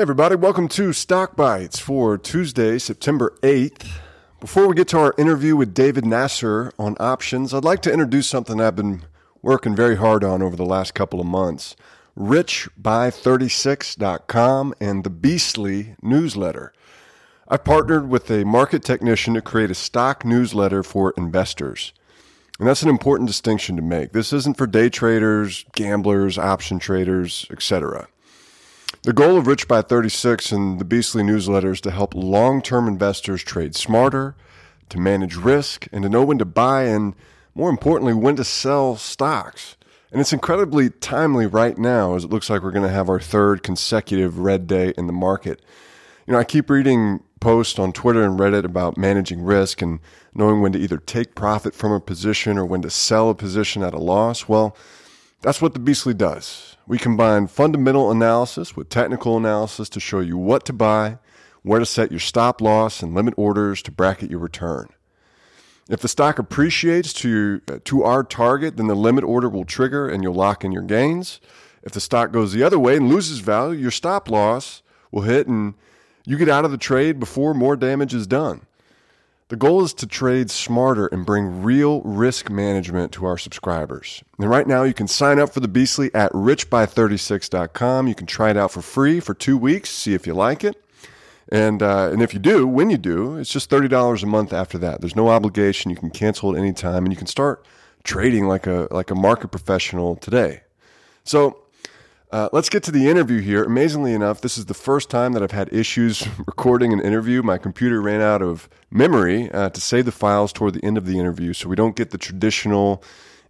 Everybody, welcome to Stock Bites for Tuesday, September 8th. Before we get to our interview with David Nasser on options, I'd like to introduce something I've been working very hard on over the last couple of months richbuy36.com and the Beastly newsletter. I've partnered with a market technician to create a stock newsletter for investors. And that's an important distinction to make. This isn't for day traders, gamblers, option traders, etc. The goal of Rich by 36 and the Beastly newsletter is to help long term investors trade smarter, to manage risk, and to know when to buy and, more importantly, when to sell stocks. And it's incredibly timely right now as it looks like we're going to have our third consecutive red day in the market. You know, I keep reading posts on Twitter and Reddit about managing risk and knowing when to either take profit from a position or when to sell a position at a loss. Well, that's what the Beastly does. We combine fundamental analysis with technical analysis to show you what to buy, where to set your stop loss, and limit orders to bracket your return. If the stock appreciates to, to our target, then the limit order will trigger and you'll lock in your gains. If the stock goes the other way and loses value, your stop loss will hit and you get out of the trade before more damage is done. The goal is to trade smarter and bring real risk management to our subscribers. And right now, you can sign up for the Beastly at richbuy36.com. You can try it out for free for two weeks, see if you like it. And, uh, and if you do, when you do, it's just $30 a month after that. There's no obligation. You can cancel at any time and you can start trading like a, like a market professional today. So uh, let's get to the interview here. Amazingly enough, this is the first time that I've had issues recording an interview. My computer ran out of memory uh, to save the files toward the end of the interview, so we don't get the traditional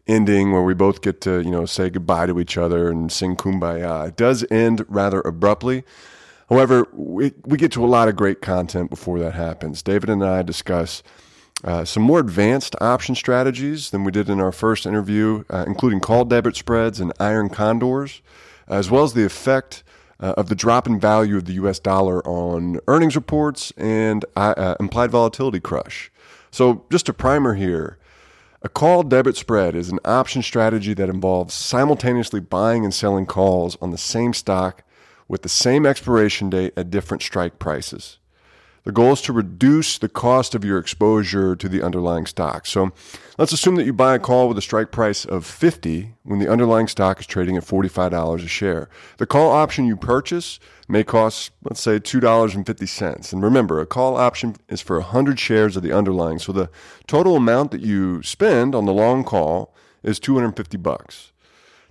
ending where we both get to you know say goodbye to each other and sing kumbaya. It does end rather abruptly. However, we, we get to a lot of great content before that happens. David and I discuss uh, some more advanced option strategies than we did in our first interview, uh, including call debit spreads and iron condors as well as the effect uh, of the drop in value of the US dollar on earnings reports and uh, uh, implied volatility crush. So, just a primer here. A call debit spread is an option strategy that involves simultaneously buying and selling calls on the same stock with the same expiration date at different strike prices. The goal is to reduce the cost of your exposure to the underlying stock. So let's assume that you buy a call with a strike price of 50 when the underlying stock is trading at $45 a share. The call option you purchase may cost, let's say, $2.50. And remember, a call option is for 100 shares of the underlying. So the total amount that you spend on the long call is 250 bucks.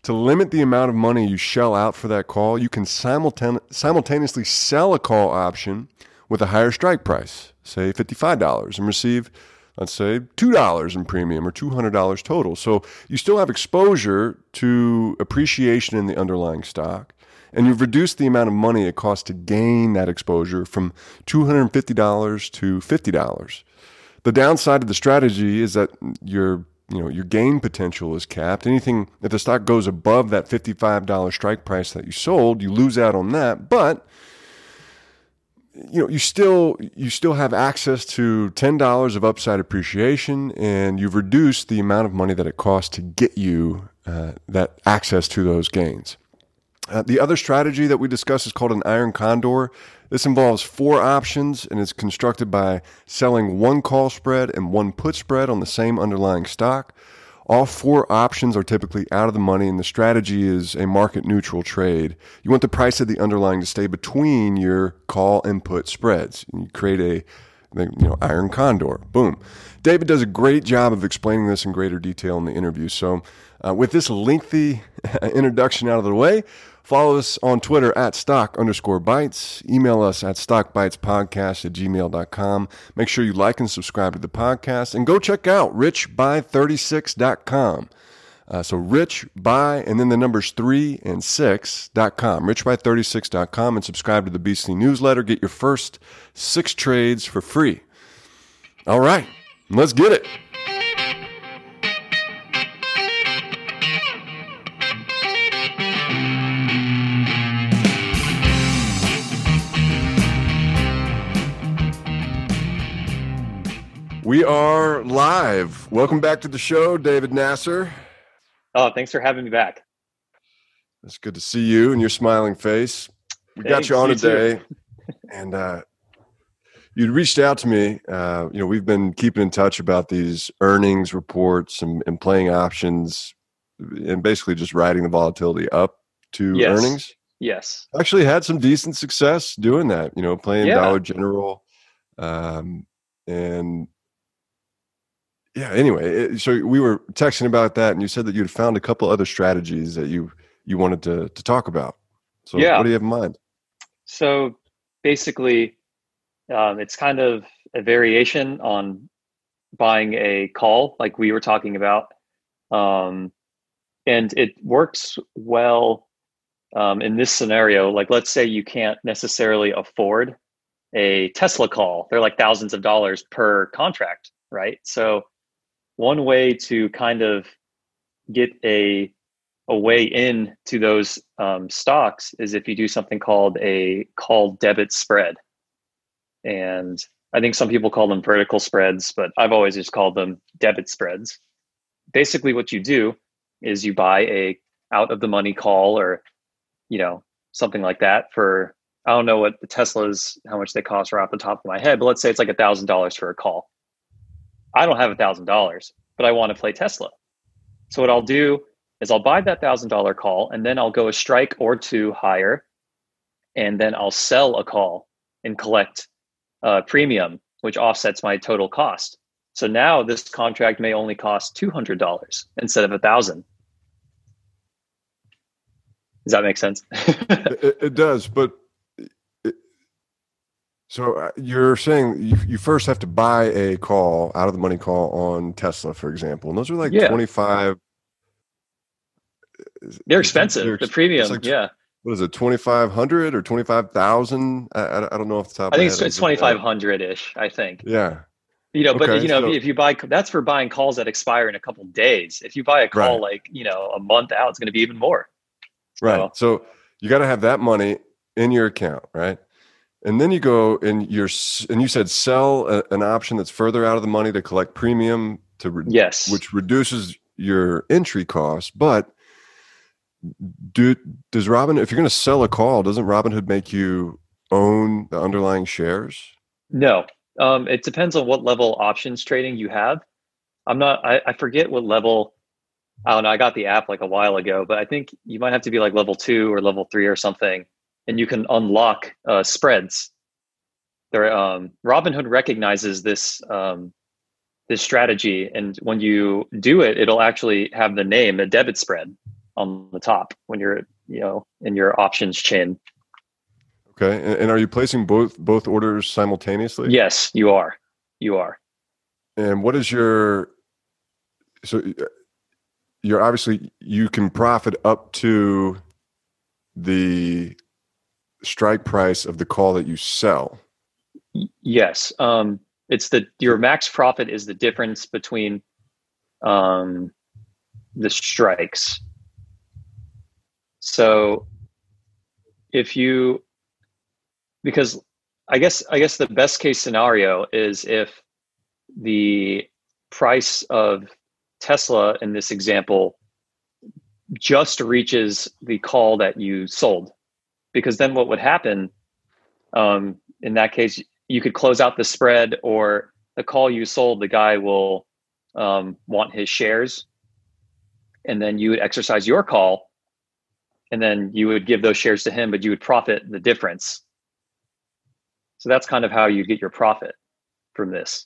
To limit the amount of money you shell out for that call, you can simultaneously sell a call option with a higher strike price, say $55, and receive, let's say, $2 in premium or $200 total. So you still have exposure to appreciation in the underlying stock, and you've reduced the amount of money it costs to gain that exposure from $250 to $50. The downside of the strategy is that your you know your gain potential is capped. Anything if the stock goes above that $55 strike price that you sold, you lose out on that. But you know you still you still have access to ten dollars of upside appreciation, and you've reduced the amount of money that it costs to get you uh, that access to those gains. Uh, the other strategy that we discuss is called an iron condor. This involves four options and is constructed by selling one call spread and one put spread on the same underlying stock. All four options are typically out of the money, and the strategy is a market neutral trade. You want the price of the underlying to stay between your call and put spreads. You create a you know iron condor. Boom. David does a great job of explaining this in greater detail in the interview. So, uh, with this lengthy introduction out of the way, Follow us on Twitter at stock underscore bites. Email us at stockbitespodcast at gmail.com. Make sure you like and subscribe to the podcast and go check out richbuy36.com. Uh, so rich by and then the numbers three and six dot com, richbuy36.com and subscribe to the Beastly newsletter. Get your first six trades for free. All right, let's get it. We are live. Welcome back to the show, David Nasser. Oh, thanks for having me back. It's good to see you and your smiling face. we got you on you today, and uh, you reached out to me. Uh, you know, we've been keeping in touch about these earnings reports and, and playing options, and basically just riding the volatility up to yes. earnings. Yes, actually had some decent success doing that. You know, playing yeah. Dollar General, um, and yeah. Anyway, so we were texting about that, and you said that you'd found a couple other strategies that you you wanted to to talk about. So, yeah. what do you have in mind? So, basically, um, it's kind of a variation on buying a call, like we were talking about, um, and it works well um, in this scenario. Like, let's say you can't necessarily afford a Tesla call; they're like thousands of dollars per contract, right? So, one way to kind of get a a way in to those um, stocks is if you do something called a call debit spread and I think some people call them vertical spreads, but I've always just called them debit spreads. Basically, what you do is you buy a out of the money call or you know something like that for I don't know what the Teslas how much they cost right off the top of my head, but let's say it's like a thousand dollars for a call. I don't have a thousand dollars, but I want to play Tesla. So what I'll do is I'll buy that thousand dollar call and then I'll go a strike or two higher, and then I'll sell a call and collect uh, premium, which offsets my total cost. So now this contract may only cost two hundred dollars instead of a thousand. Does that make sense? it, it, does, but so uh, you're saying you, you first have to buy a call out of the money call on Tesla, for example, and those are like yeah. twenty five. They're expensive. They're, the premium, like, yeah what is it, 2,500 or 25,000? I, I, don't know off the top I think it's, it's 2,500 ish, I think. Yeah. You know, but okay, you know, so, if you buy, that's for buying calls that expire in a couple days. If you buy a call right. like, you know, a month out, it's going to be even more. So, right. So you got to have that money in your account, right? And then you go and you're, and you said sell a, an option that's further out of the money to collect premium to, re- yes, which reduces your entry cost, but do does Robin if you're going to sell a call, doesn't Robinhood make you own the underlying shares? No, um, it depends on what level options trading you have. I'm not. I, I forget what level. I don't know. I got the app like a while ago, but I think you might have to be like level two or level three or something, and you can unlock uh, spreads. There, um, Robinhood recognizes this um, this strategy, and when you do it, it'll actually have the name a debit spread on the top when you're you know in your options chain. Okay, and, and are you placing both both orders simultaneously? Yes, you are. You are. And what is your so you're obviously you can profit up to the strike price of the call that you sell. Yes. Um, it's the your max profit is the difference between um, the strikes. So if you because I guess I guess the best case scenario is if the price of Tesla in this example just reaches the call that you sold because then what would happen um, in that case you could close out the spread or the call you sold the guy will um, want his shares and then you would exercise your call and then you would give those shares to him, but you would profit the difference. So that's kind of how you get your profit from this.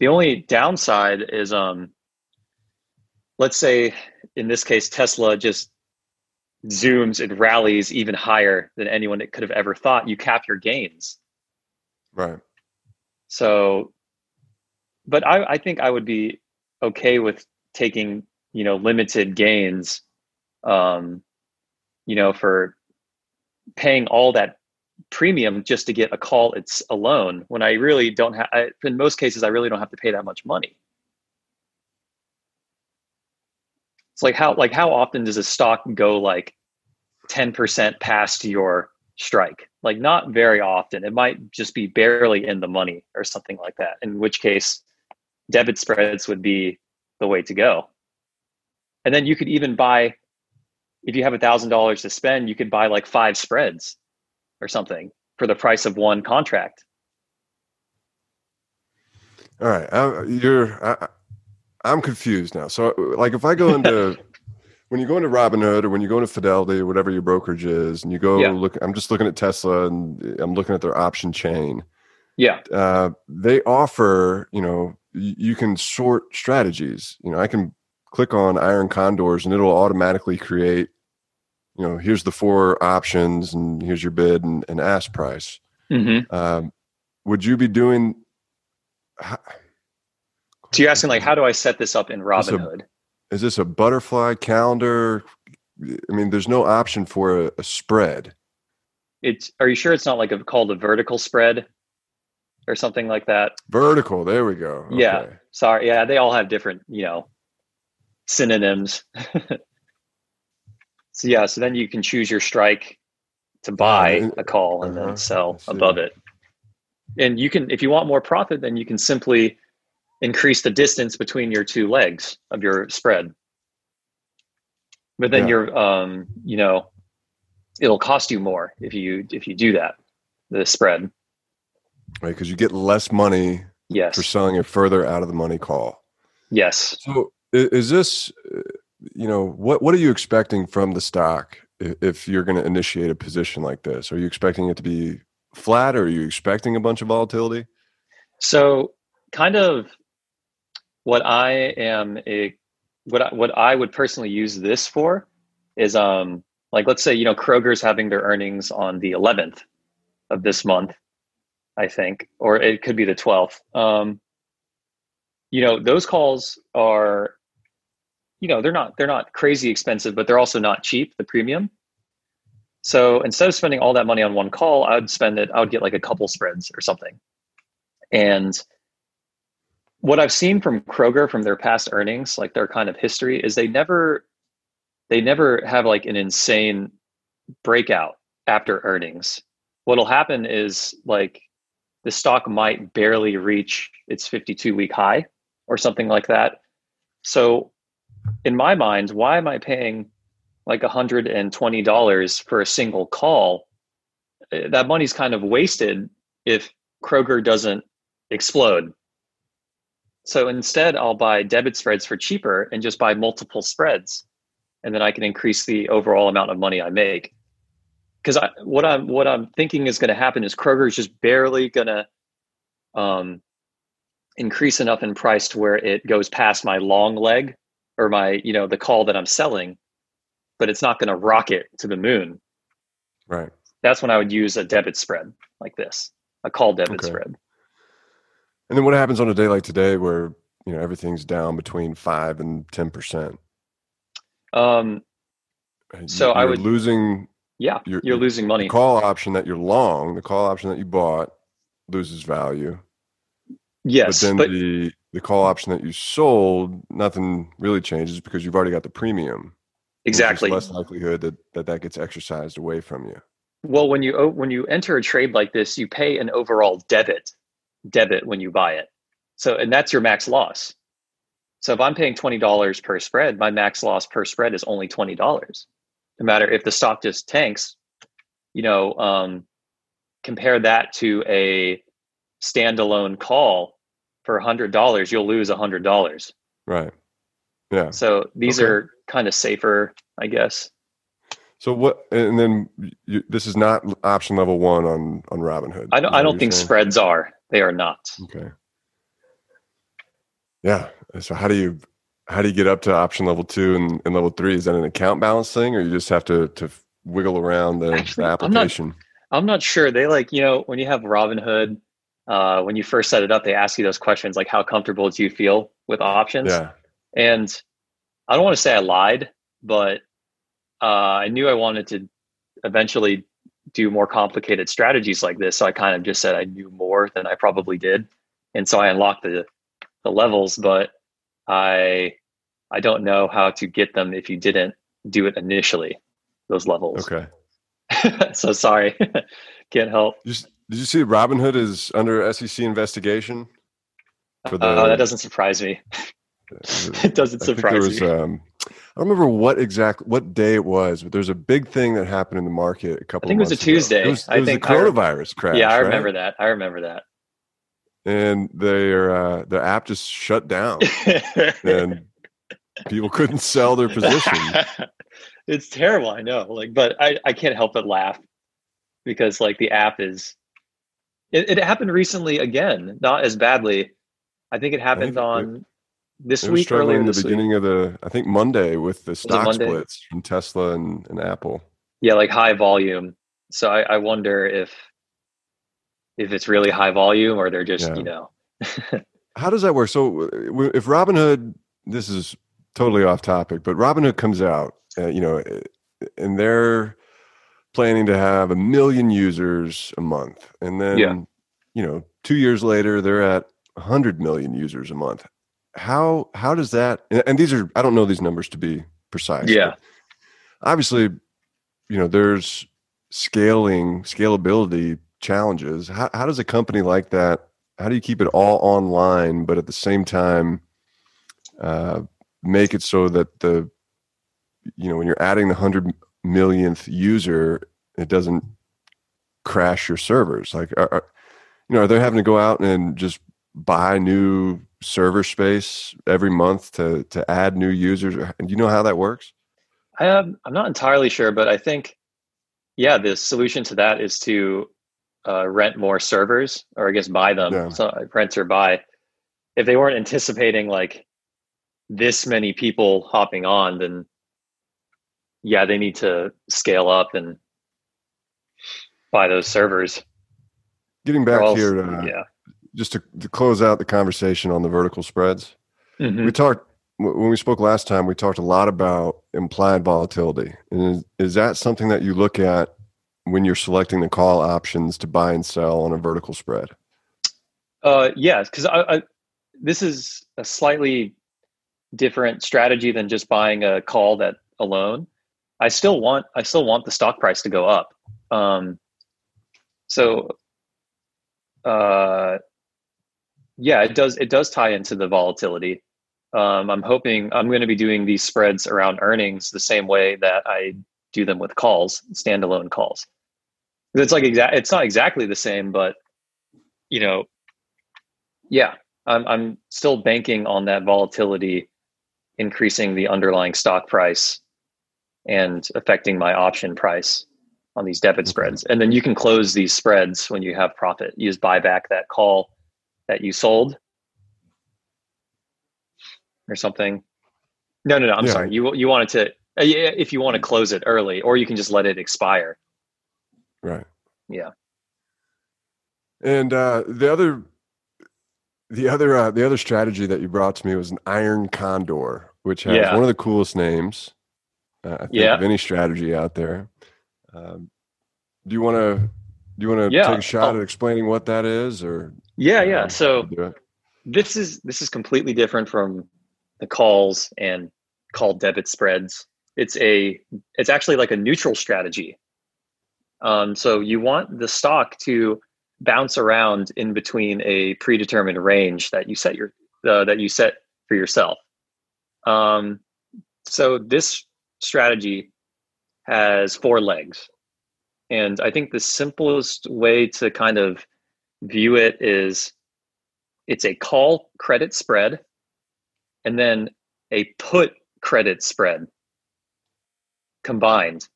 The only downside is, um, let's say in this case, Tesla just zooms and rallies even higher than anyone that could have ever thought. You cap your gains. Right. So, but I, I think I would be okay with taking, you know, limited gains um, you know, for paying all that premium just to get a call it's alone when I really don't have, in most cases, I really don't have to pay that much money. It's like how, like how often does a stock go like 10% past your strike? Like not very often. It might just be barely in the money or something like that. In which case debit spreads would be the way to go. And then you could even buy if you have a thousand dollars to spend, you could buy like five spreads or something for the price of one contract. All right, I, you're. I, I'm confused now. So, like, if I go into when you go into Robinhood or when you go into Fidelity or whatever your brokerage is, and you go Yeah. look, I'm just looking at Tesla and I'm looking at their option chain. Yeah. Uh, they offer, you know, you can sort strategies. You know, I can click on Iron Condors and it'll automatically create, you know, here's the four options and here's your bid and, and ask price. hmm Um, would you be doing? So you're asking like, how do I set this up in Robinhood? is this a butterfly calendar? I mean, there's no option for a, a spread. It's are you sure it's not like a called a vertical spread or something like that? Vertical. There we go. Yeah. Sorry, yeah, they all have different, you know, synonyms. so yeah, so then you can choose your strike to buy and- a call and uh-huh, then sell above it. And you can if you want more profit, then you can simply increase the distance between your two legs of your spread. But then Yeah. you're um, you know, it'll cost you more if you if you do that, the spread. Right, because you get less money Yes. for selling a further out of the money call. Yes. So, is this, uh, you know, what what are you expecting from the stock if you're going to initiate a position like this? Are you expecting it to be flat, or are you expecting a bunch of volatility? So, kind of what I am a what I, what I would personally use this for is um like let's say you know Kroger's having their earnings on the 11th of this month, I think, or it could be the 12th. Um, you know those calls are, you know they're not they're not crazy expensive, but they're also not cheap. The premium. So instead of spending all that money on one call, I would spend it. I would get like a couple spreads or something, and what I've seen from Kroger from their past earnings, like their kind of history, is they never they never have like an insane breakout after earnings. What'll happen is like the stock might barely reach its 52 week high or something like that. So in my mind, why am I paying like $120 for a single call? Uh, That money's kind of wasted if Kroger doesn't explode. So instead, I'll buy debit spreads for cheaper and just buy multiple spreads, and then I can increase the overall amount of money I make. Because what I'm what I'm thinking is going to happen is Kroger is just barely going to um, increase enough in price to where it goes past my long leg or my you know the call that I'm selling, but it's not going to rocket to the moon. Right. That's when I would use a debit spread like this, a call debit Okay. spread. And then what happens on a day like today, where you know everything's down between five and ten percent? Um, So I would- losing yeah, You're- you're, you're- losing money. the call option that you're long, the call option that you bought loses value. yes, but then but the the call option that you sold, nothing really changes because you've already got the premium. Exactly. less likelihood that, that that gets exercised away from you. Well, when you when you enter a trade like this, you pay an overall debit debit when you buy it. So, and that's your max loss. So, if I'm paying twenty dollars per spread, my max loss per spread is only twenty dollars. No matter if the stock just tanks, you know, um, compare that to a standalone call for hundred dollars, you'll lose hundred dollars. Right. Yeah. So these Okay. are kind of safer, I guess. So what? And then you, this is not option level one on on Robinhood. I don't. I don't think saying? spreads are. They are not. Okay. Yeah. So how do you how do you get up to option level two and, and level three? Is that an account balance thing, or you just have to to wiggle around the, Actually, the I'm not- application? I'm not sure. They like, you know, when you have Robinhood, uh, when you first set it up, they ask you those questions like, how comfortable do you feel with options? Yeah. And I don't want to say I lied, but uh, I knew I wanted to eventually do more complicated strategies like this. So I kind of just said I knew more than I probably did. And so I unlocked the, the levels, but I, I don't know how to get them if you didn't do it initially, those levels. Okay. so sorry. Can't help. You did you see Robinhood is under SEC investigation? For Oh, that doesn't surprise me. it doesn't I think there surprise was, me. um, I don't remember what exact what day it was, but there's a big thing that happened in the market a couple. I think it was a Tuesday. Ago. It was, it I was think the coronavirus I, crash. Yeah, I right? remember that. I remember that. And their uh, the app just shut down, and people couldn't sell their position. it's terrible, I know. Like, but I I can't help but laugh because like the app is. It, it happened recently again, not as badly. I think it happened it- on this It was week struggling in the this week. beginning of the, I think Monday with the stock splits from Tesla and, and Apple. yeah like high volume so i, I wonder if if it's really high volume or they're just Yeah. you know How does that work? So if Robinhood, this is totally off topic, but Robinhood comes out, uh, you know, and they're planning to have a million users a month, and then Yeah. you know, two years later, they're at hundred million users a month. How how does that? And, and these are I don't know these numbers to be precise. Yeah. obviously, you know, there's scaling scalability challenges. How how does a company like that? How do you keep it all online, but at the same time, uh, make it so that the you know when you're adding the hundred millionth user, it doesn't crash your servers. Like, are, are- you know, are they having to go out and just buy new server space every month to to add new users? Do you know how that works? I am, i'm not entirely sure but i think yeah the solution to that is to uh, rent more servers or i guess buy them Yeah. so uh, rent or buy if they weren't anticipating like this many people hopping on then yeah they need to scale up and buy those servers Getting back else- here, to, yeah just to, to close out the conversation on the vertical spreads. Mhm. We talked when we spoke last time. We talked a lot about implied volatility, and is, is that something that you look at when you're selecting the call options to buy and sell on a vertical spread? Uh, yeah, because I, I, this is a slightly different strategy than just buying a call that alone. I still want I still want the stock price to go up. Um, so, uh, yeah, it does it does tie into the volatility. Um, I'm hoping I'm going to be doing these spreads around earnings the same way that I do them with calls, standalone calls. It's like exact. It's not exactly the same, but you know, yeah, I'm I'm still banking on that volatility increasing the underlying stock price and affecting my option price on these debit spreads. And then you can close these spreads when you have profit. You just buy back that call that you sold or something. No, no, no. I'm Yeah. sorry. You you wanted to uh, yeah, if you want to close it early, or you can just let it expire. Right. Yeah. And uh, the other, the other, uh, the other strategy that you brought to me was an iron condor, which has Yeah. one of the coolest names, uh, I think, Yeah. of any strategy out there. Um, do you want to? Do you want to Yeah, take a shot I'll- at explaining what that is, or Yeah, yeah. um, So this is this is completely different from the calls and call debit spreads. It's a it's actually like a neutral strategy. Um, so you want the stock to bounce around in between a predetermined range that you set your uh, that you set for yourself. Um, so this strategy has four legs, and I think the simplest way to kind of view it is it's a call credit spread and then a put credit spread combined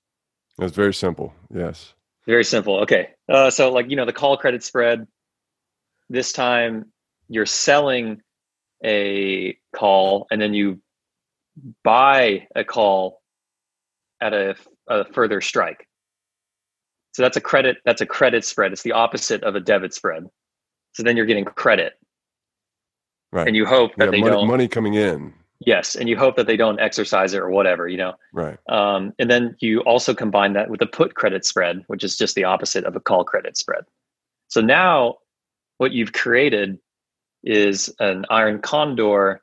That's very simple. Yes. very simple okay uh, so like you know the call credit spread this time you're selling a call and then you buy a call at a, a further strike so that's a credit that's a credit spread it's the opposite of a debit spread so then you're getting credit Right. and you hope that yeah, they money, don't money coming in. yes and you hope that they don't exercise it or whatever you know Right. um, and then you also combine that with a put credit spread which is just the opposite of a call credit spread so now what you've created is an iron condor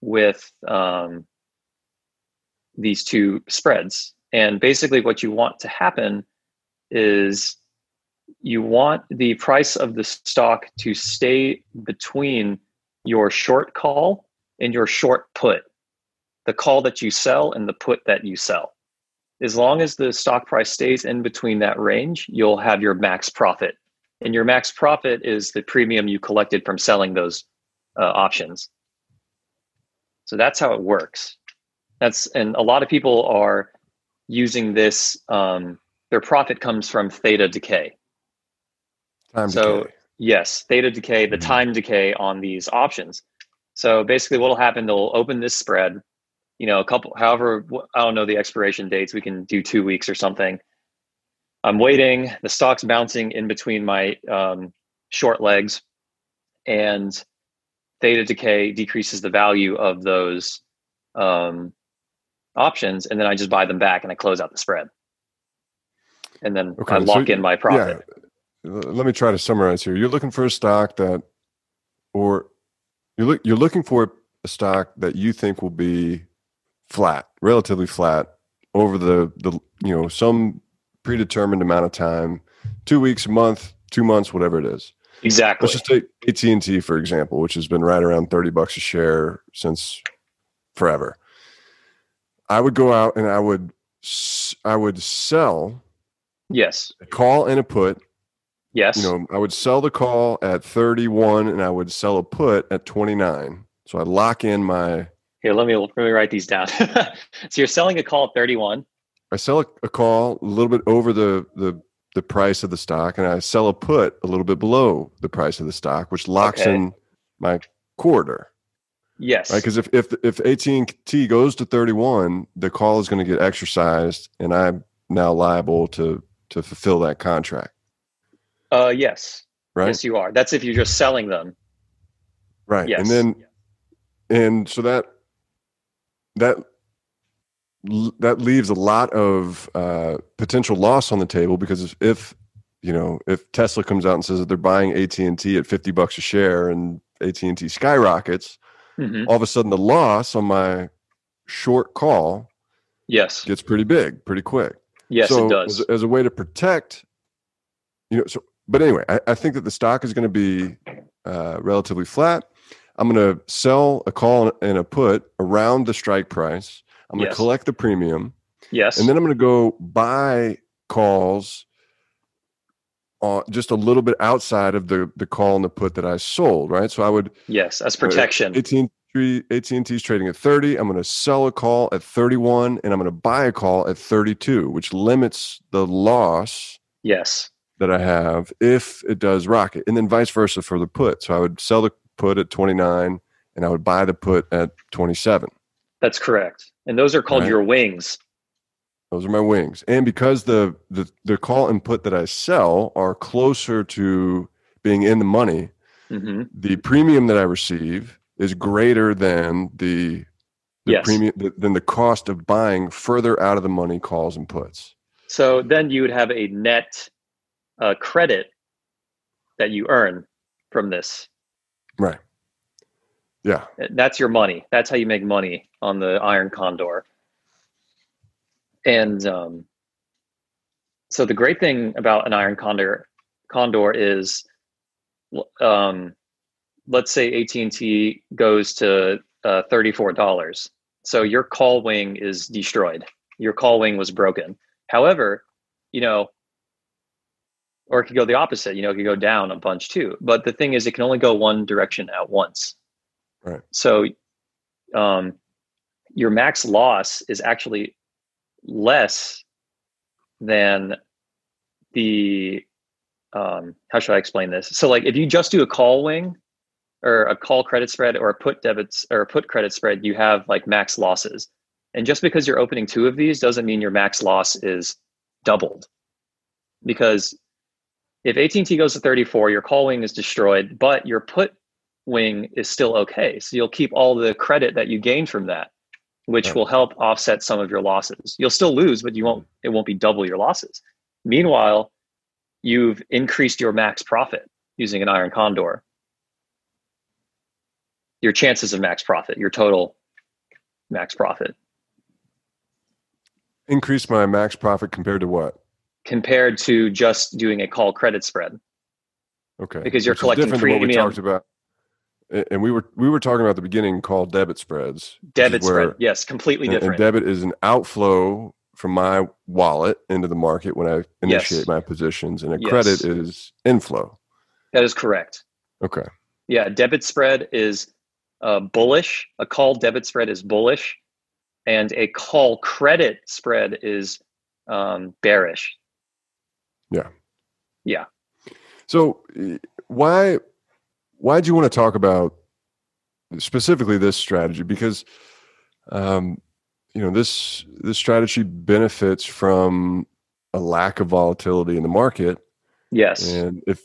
with um, these two spreads and basically what you want to happen is you want the price of the stock to stay between your short call and your short put the call that you sell and the put that you sell. As long as the stock price stays in between that range, you'll have your max profit. And your max profit is the premium you collected from selling those uh, options. So that's how it works. That's and a lot of people are using this. Um, their profit comes from theta decay. Time so decay. yes, theta decay, the Mhm. time decay on these options. So basically, what'll happen? They'll open this spread. You know, a couple, however, I don't know the expiration dates. We can do two weeks or something. I'm waiting. The stock's bouncing in between my um, short legs, and theta decay decreases the value of those um, options, and then I just buy them back and I close out the spread, and then Okay, I so lock y- in my profit. L- Let me try to summarize here. You're looking for a stock that, or you're look you're looking for a stock that you think will be flat, relatively flat over the the you know some predetermined amount of time, two weeks, a month, two months, whatever it is. Exactly. Let's just take AT and T for example, which has been right around thirty bucks a share since forever. I would go out and I would I would sell yes. a call and a put Yes. you know, I would sell the call at 31 and I would sell a put at 29. So I lock in my, Here, let me let me write these down. so you're selling a call at 31. I sell a, a call a little bit over the, the, the price of the stock and I sell a put a little bit below the price of the stock, which locks Okay. in my quarter, Yes. right? Because if, if, if AT&T goes to 31, the call is going to get exercised and I'm now liable to, to fulfill that contract, uh, yes. right? Yes, you are. That's if you're just selling them. Right. Yes. And then and so that that that leaves a lot of uh, potential loss on the table because if, if you know if Tesla comes out and says that they're buying AT and T at fifty bucks a share and AT and T skyrockets, Mhm. all of a sudden the loss on my short call Yes. gets pretty big, pretty quick. Yes, so it does. As, as, a way to protect, you know, so, but anyway, I, I think that the stock is going to be uh, relatively flat. I'm going to sell a call and a put around the strike price. I'm going to yes. collect the premium. Yes. And then I'm going to go buy calls on just a little bit outside of the the call and the put that I sold, right? So I would Yes, as uh, protection. Uh, 18 AT&T's trading at 30. I'm going to sell a call at 31 and I'm going to buy a call at 32, which limits the loss. Yes. That I have if it does rocket. And then vice versa for the put. So I would sell the put at 29 and I would buy the put at 27. That's correct. And those are called right. your wings. Those are my wings. And because the, the the call and put that I sell are closer to being in the money, mm-hmm. the premium that I receive is greater than the the Yes. premium than the cost of buying further out of the money calls and puts. So then you would have a net uh, credit that you earn from this. Right. Yeah. That's your money. That's how you make money on the Iron Condor. And um, so the great thing about an Iron Condor Condor is, um, let's say AT and T goes to uh, thirty four dollars. So your call wing is destroyed. Your call wing was broken. However, you know, or it could go the opposite. You know, it could go down a bunch too. But the thing is, it can only go one direction at once. Right. So, um, your max loss is actually less than the um, how should I explain this? So, like, if you just do a call wing or a call credit spread or a put debits or a put credit spread, you have like max losses. And just because you're opening two of these doesn't mean your max loss is doubled. Because if AT&T goes to 34, your call wing is destroyed, but your put wing is still okay. So you'll keep all the credit that you gained from that, which Right. will help offset some of your losses. You'll still lose, but you won't it won't be double your losses. Meanwhile, you've increased your max profit using an iron condor. Your chances of max profit, your total max profit Increase my max profit compared to what? compared to just doing a call credit spread. Okay. Because you're Which collecting different than what we talked about and we were we were talking about the beginning called debit spreads. Debit spread, yes, completely and, different. And debit is an outflow from my wallet into the market when I initiate yes. my positions, and a yes. credit is inflow. That is correct. Okay. Yeah, debit spread is uh, bullish. A call debit spread is bullish, and a call credit spread is um, bearish. Yeah. Yeah. So why why do you want to talk about specifically this strategy? Because um, you know this this strategy benefits from a lack of volatility in the market. Yes. And if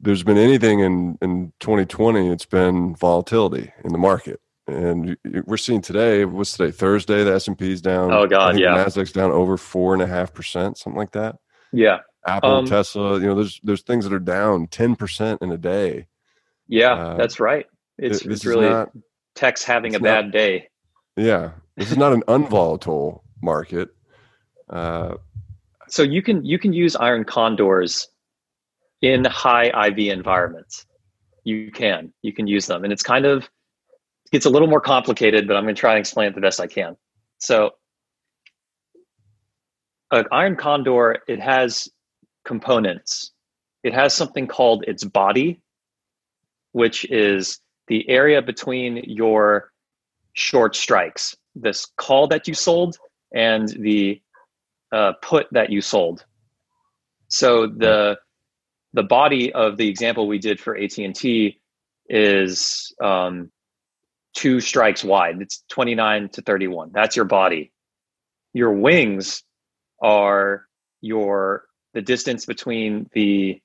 there's been anything in in 2020, it's been volatility in the market. And we're seeing today. What's today? Thursday. The S and P is down. Oh God, yeah. Nasdaq's down over four and a half percent, something like that. Yeah. Apple, um, Tesla. You know, there's there's things that are down ten percent in a day. Yeah, uh, that's right. It's, it's really not, tech's having a bad not, day. Yeah, this is not an unvolatile market. Uh, so you can you can use iron condors in high IV environments. You can you can use them, and it's kind of gets a little more complicated, but I'm going to try and explain it the best I can. So, an iron condor it has components. It has something called its body, which is the area between your short strikes, this call that you sold and the uh, put that you sold. So the the body of the example we did for AT and T is um, two strikes wide. It's twenty nine to thirty one. That's your body. Your wings are your the distance between the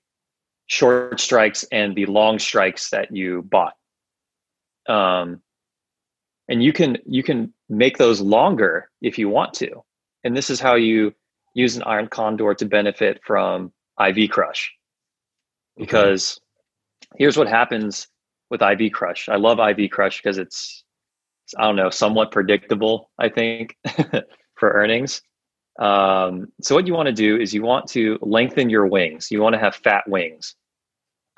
short strikes and the long strikes that you bought. Um, and you can you can make those longer if you want to. And this is how you use an iron condor to benefit from IV crush. Because okay. here's what happens with IV crush. I love IV crush because it's I don't know, somewhat predictable, I think, for earnings. Um, so what you want to do is you want to lengthen your wings. You want to have fat wings.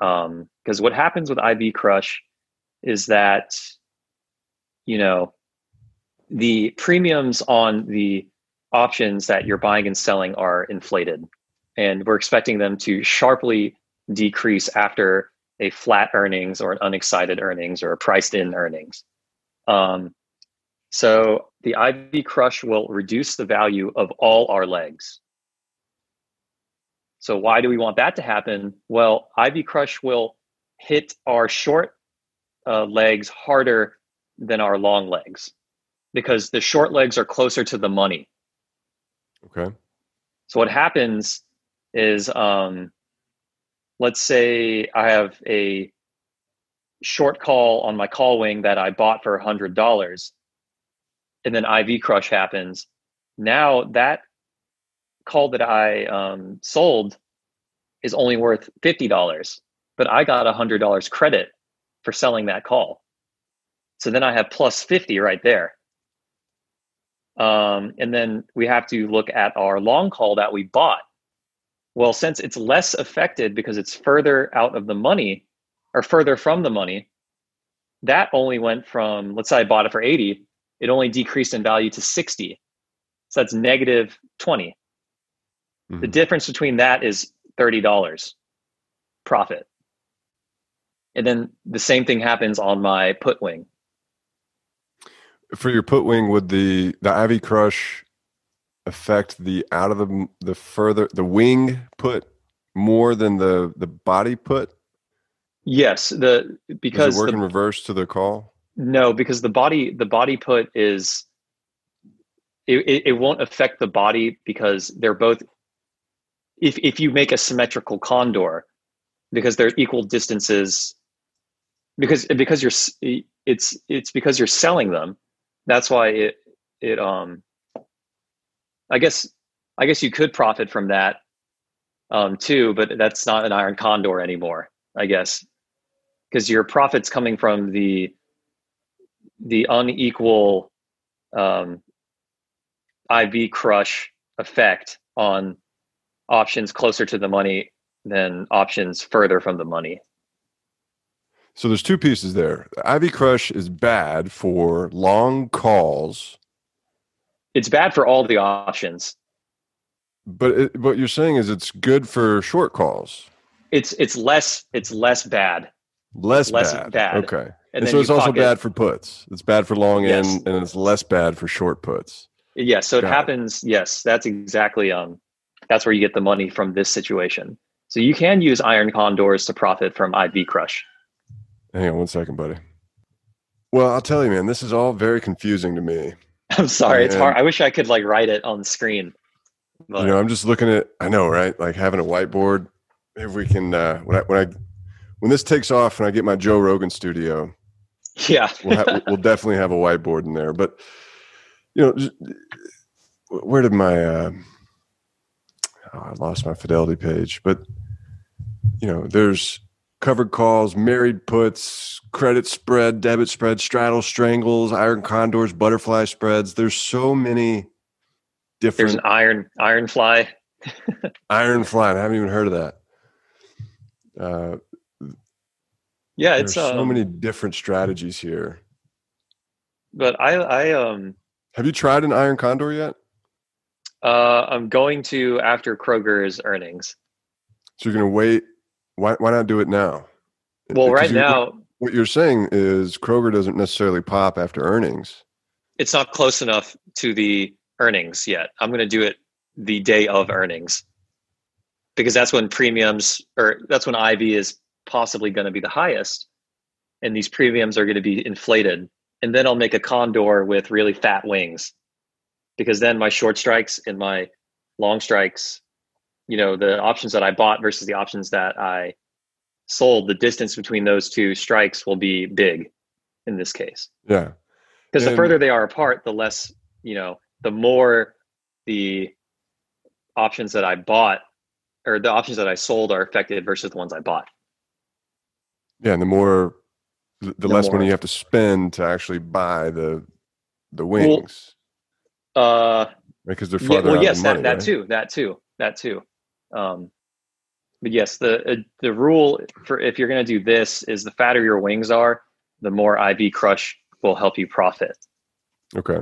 Because um, what happens with IV crush is that, you know, the premiums on the options that you're buying and selling are inflated. And we're expecting them to sharply decrease after a flat earnings or an unexcited earnings or a priced in earnings. Um, so the IV crush will reduce the value of all our legs. So why do we want that to happen? Well, IV crush will hit our short uh, legs harder than our long legs because the short legs are closer to the money. Okay. So what happens is, um, let's say I have a short call on my call wing that I bought for a hundred dollars and then IV crush happens. Now that call that I um, sold is only worth fifty dollars, but I got a hundred dollars credit for selling that call. So then I have plus fifty right there. Um, and then we have to look at our long call that we bought. Well, since it's less affected because it's further out of the money or further from the money, that only went from let's say I bought it for 80 it only decreased in value to 60. So that's negative 20. Mm-hmm. The difference between that is $30 profit. And then the same thing happens on my put wing. For your put wing, would the the IV crush affect the out of the the further the wing put more than the the body put? Yes, the because Does it work the, in reverse to the call. No, because the body the body put is it, it won't affect the body because they're both if if you make a symmetrical condor because they're equal distances because because you're it's it's because you're selling them that's why it it um i guess i guess you could profit from that um too but that's not an iron condor anymore i guess because your profits coming from the the unequal um, IV crush effect on options closer to the money than options further from the money. So there's two pieces there. IV Crush is bad for long calls. It's bad for all the options. But it, what you're saying is it's good for short calls. It's it's less it's less bad. Less, less bad. bad. Okay. And, And, so it's also pocket- bad for puts. It's bad for long Yes. end and it's less bad for short puts. Yes, so Got it. happens. Yes, that's exactly um that's where you get the money from this situation. So you can use iron condors to profit from IV crush. Hang on one second, buddy. Well, I'll tell you, man, this is all very confusing to me. I'm sorry, it's hard. I wish I could like write it on the screen. But you know, I'm just looking at. I know, right? Like having a whiteboard. If we can, uh, when I when I when this takes off and I get my Joe Rogan studio, yeah. we'll, ha- we'll definitely have a whiteboard in there. But you know, just, where did my uh, oh, I lost my fidelity page? But you know, there's covered calls, married puts, credit spread, debit spread, straddle strangles, iron condors, butterfly spreads. There's so many different. There's an iron iron fly. iron fly. I haven't even heard of that. Uh, Yeah, it's so um, many different strategies here. but I I um Have you tried an iron condor yet? uh I'm going to after Kroger's earnings. So you're going to wait. Why, why not do it now? Well, Because right now what you're saying is Kroger doesn't necessarily pop after earnings. it's not close enough to the earnings yet. I'm going to do it the day of earnings because that's when premiums or that's when IV is possibly going to be the highest and these premiums are going to be inflated. And then I'll make a condor with really fat wings because then my short strikes and my long strikes, you know, the options that I bought versus the options that I sold, the distance between those two strikes will be big in this case Yeah. because the further they are apart the less you know the more the options that i bought or the options that i sold are affected versus the ones i bought Yeah. And the more, the, the less more- money you have to spend to actually buy the the wings. uh because they're yeah, farther well out yes that, money, that right? too that too that too um but yes the uh, the rule for if you're going to do this is the fatter your wings are the more iv crush will help you profit Okay.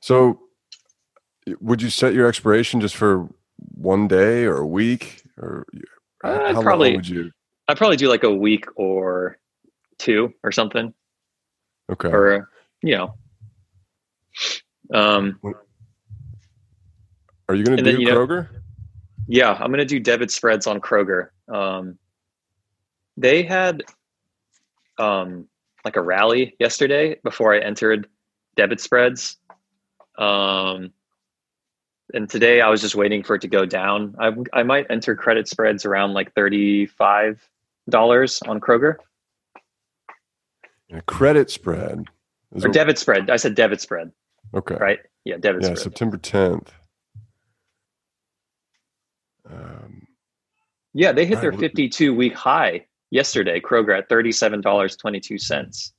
So would you set your expiration just for one day or a week or Uh, how probably- long would you? i'd probably do like a week or two or something Okay. or you know um Are you going to and then, do you know- Kroger? Yeah i'm going to do debit spreads on kroger. Um they had um like a rally yesterday before i entered debit spreads. Um and today i was just waiting for it to go down. I, I might enter credit spreads around like $35 on kroger. A credit spread. Is or debit spread. I said debit spread. Okay. right? Yeah debit Yeah, spread. September 10th. Um, Yeah, they hit their 52 week high yesterday, Kroger at $37.22.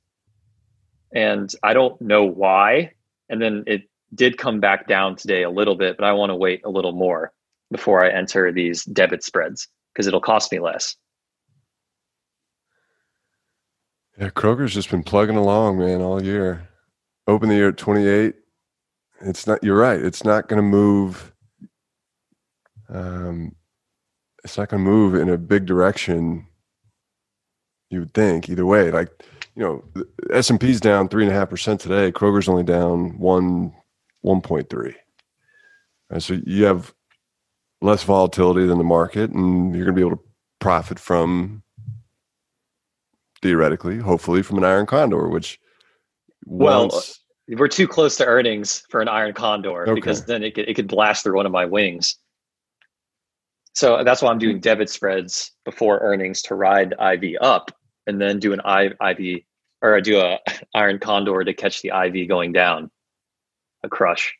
And I don't know why. And then it did come back down today a little bit, but I want to wait a little more before I enter these debit spreads because it'll cost me less. yeah, Kroger's just been plugging along, man, all year. Open the year at 28. It's not, you're right. It's not going to move. Um, it's not going to move in a big direction. You would think either way. Like, you know, S and P's down three and a half percent today. Kroger's only down one, one point three. And so you have less volatility than the market, and you're going to be able to profit from theoretically, hopefully, from an iron condor, which Well, once We're too close to earnings for an iron condor Okay. because then it could, it could blast through one of my wings. So that's why I'm doing debit spreads before earnings to ride IV up and then do an IV or I do a iron condor to catch the IV going down, a crush.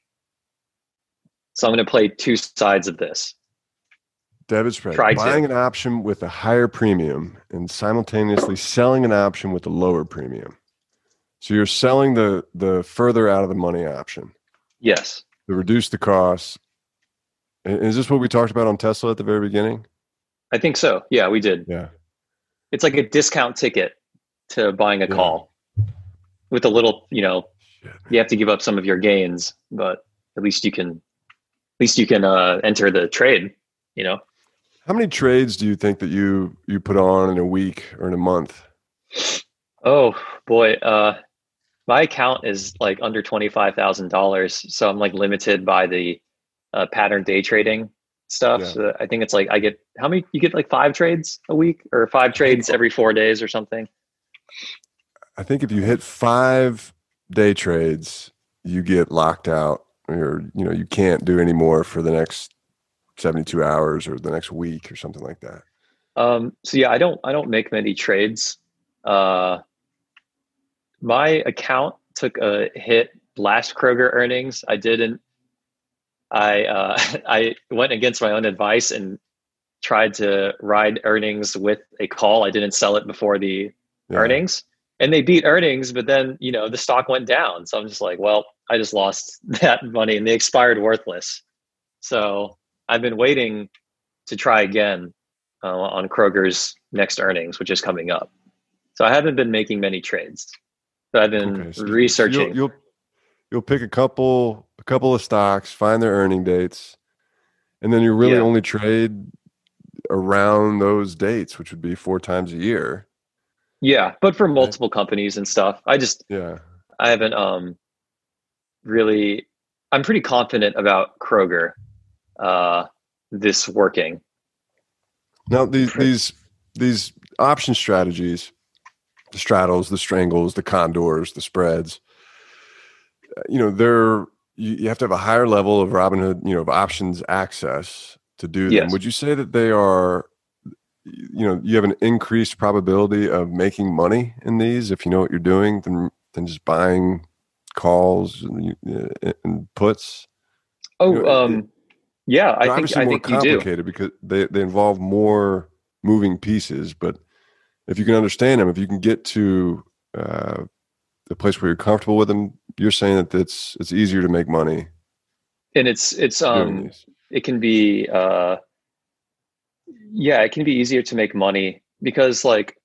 So I'm going to play two sides of this. debit spread, Try to. buying an option with a higher premium and simultaneously selling an option with a lower premium. So you're selling the the further out of the money option Yes. to reduce the costs. Is this what we talked about on Tesla at the very beginning? I think so. Yeah, we did. Yeah. It's like a discount ticket to buying a yeah. call with a little, you know, Shit, you have to give up some of your gains, but at least you can, at least you can uh, enter the trade, you know? How many trades do you think that you, you put on in a week or in a month? Oh boy. Uh, my account is like under $25,000. So I'm like limited by the uh, pattern day trading stuff. Yeah. So I think it's like I get how many you get like five trades a week or five trades every four days or something. I think if you hit five day trades, you get locked out or you know, you can't do any more for the next 72 hours or the next week or something like that. Um, so yeah, I don't I don't make many trades. Uh, my account took a hit last Kroger earnings. I didn't I uh, I went against my own advice and tried to ride earnings with a call. I didn't sell it before the yeah. earnings, and they beat earnings, but then you know the stock went down. So I'm just like, well, I just lost that money, and they expired worthless. So I've been waiting to try again uh, on Kroger's next earnings, which is coming up. So I haven't been making many trades, but I've been okay, so researching. You'll, you'll, you'll pick a couple a couple of stocks, find their earning dates, and then you really yeah. only trade around those dates, which would be four times a year. Yeah, but for multiple companies and stuff. I just yeah, I haven't um really. I'm pretty confident about Kroger, uh, this working. Now these these these option strategies, the straddles, the strangles, the condors, the spreads. You know they're you, you have to have a higher level of Robinhood, you know, of options access to do them. Yes. Would you say that they are, you know, you have an increased probability of making money in these if you know what you're doing than than just buying calls and, uh, and puts? Oh, you know, um, it, yeah, I think I more think complicated because they they involve more moving pieces. But if you can understand them, if you can get to uh, the place where you're comfortable with them, you're saying that it's it's easier to make money. And it's it's um it can be uh yeah, it can be easier to make money because like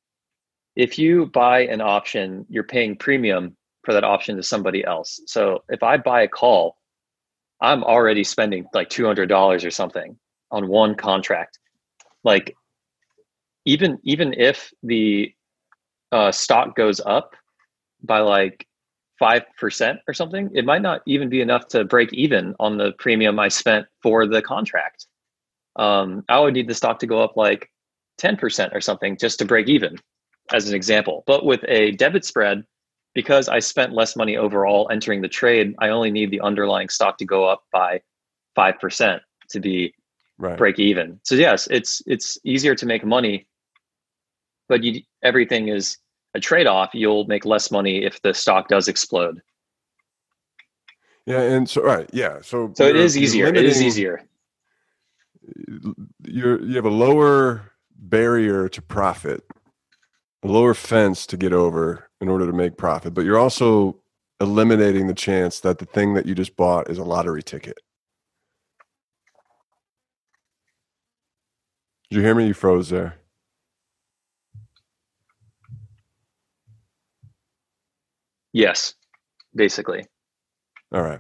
if you buy an option, you're paying premium for that option to somebody else. So if I buy a call, I'm already spending like $200 or something on one contract. Like even even if the uh, stock goes up by like 5% or something, it might not even be enough to break even on the premium I spent for the contract. Um, I would need the stock to go up like 10% or something just to break even, as an example. But with a debit spread, because I spent less money overall entering the trade, I only need the underlying stock to go up by 5% to be right. break even. So yes, it's it's easier to make money, but you, everything is a trade-off you'll make less money if the stock does explode. Yeah and so right yeah so so it is easier limiting, it is easier. You're you have a lower barrier to profit a lower fence to get over in order to make profit but you're also eliminating the chance that the thing that you just bought is a lottery ticket. Did you hear me? You froze there Yes, basically. All right.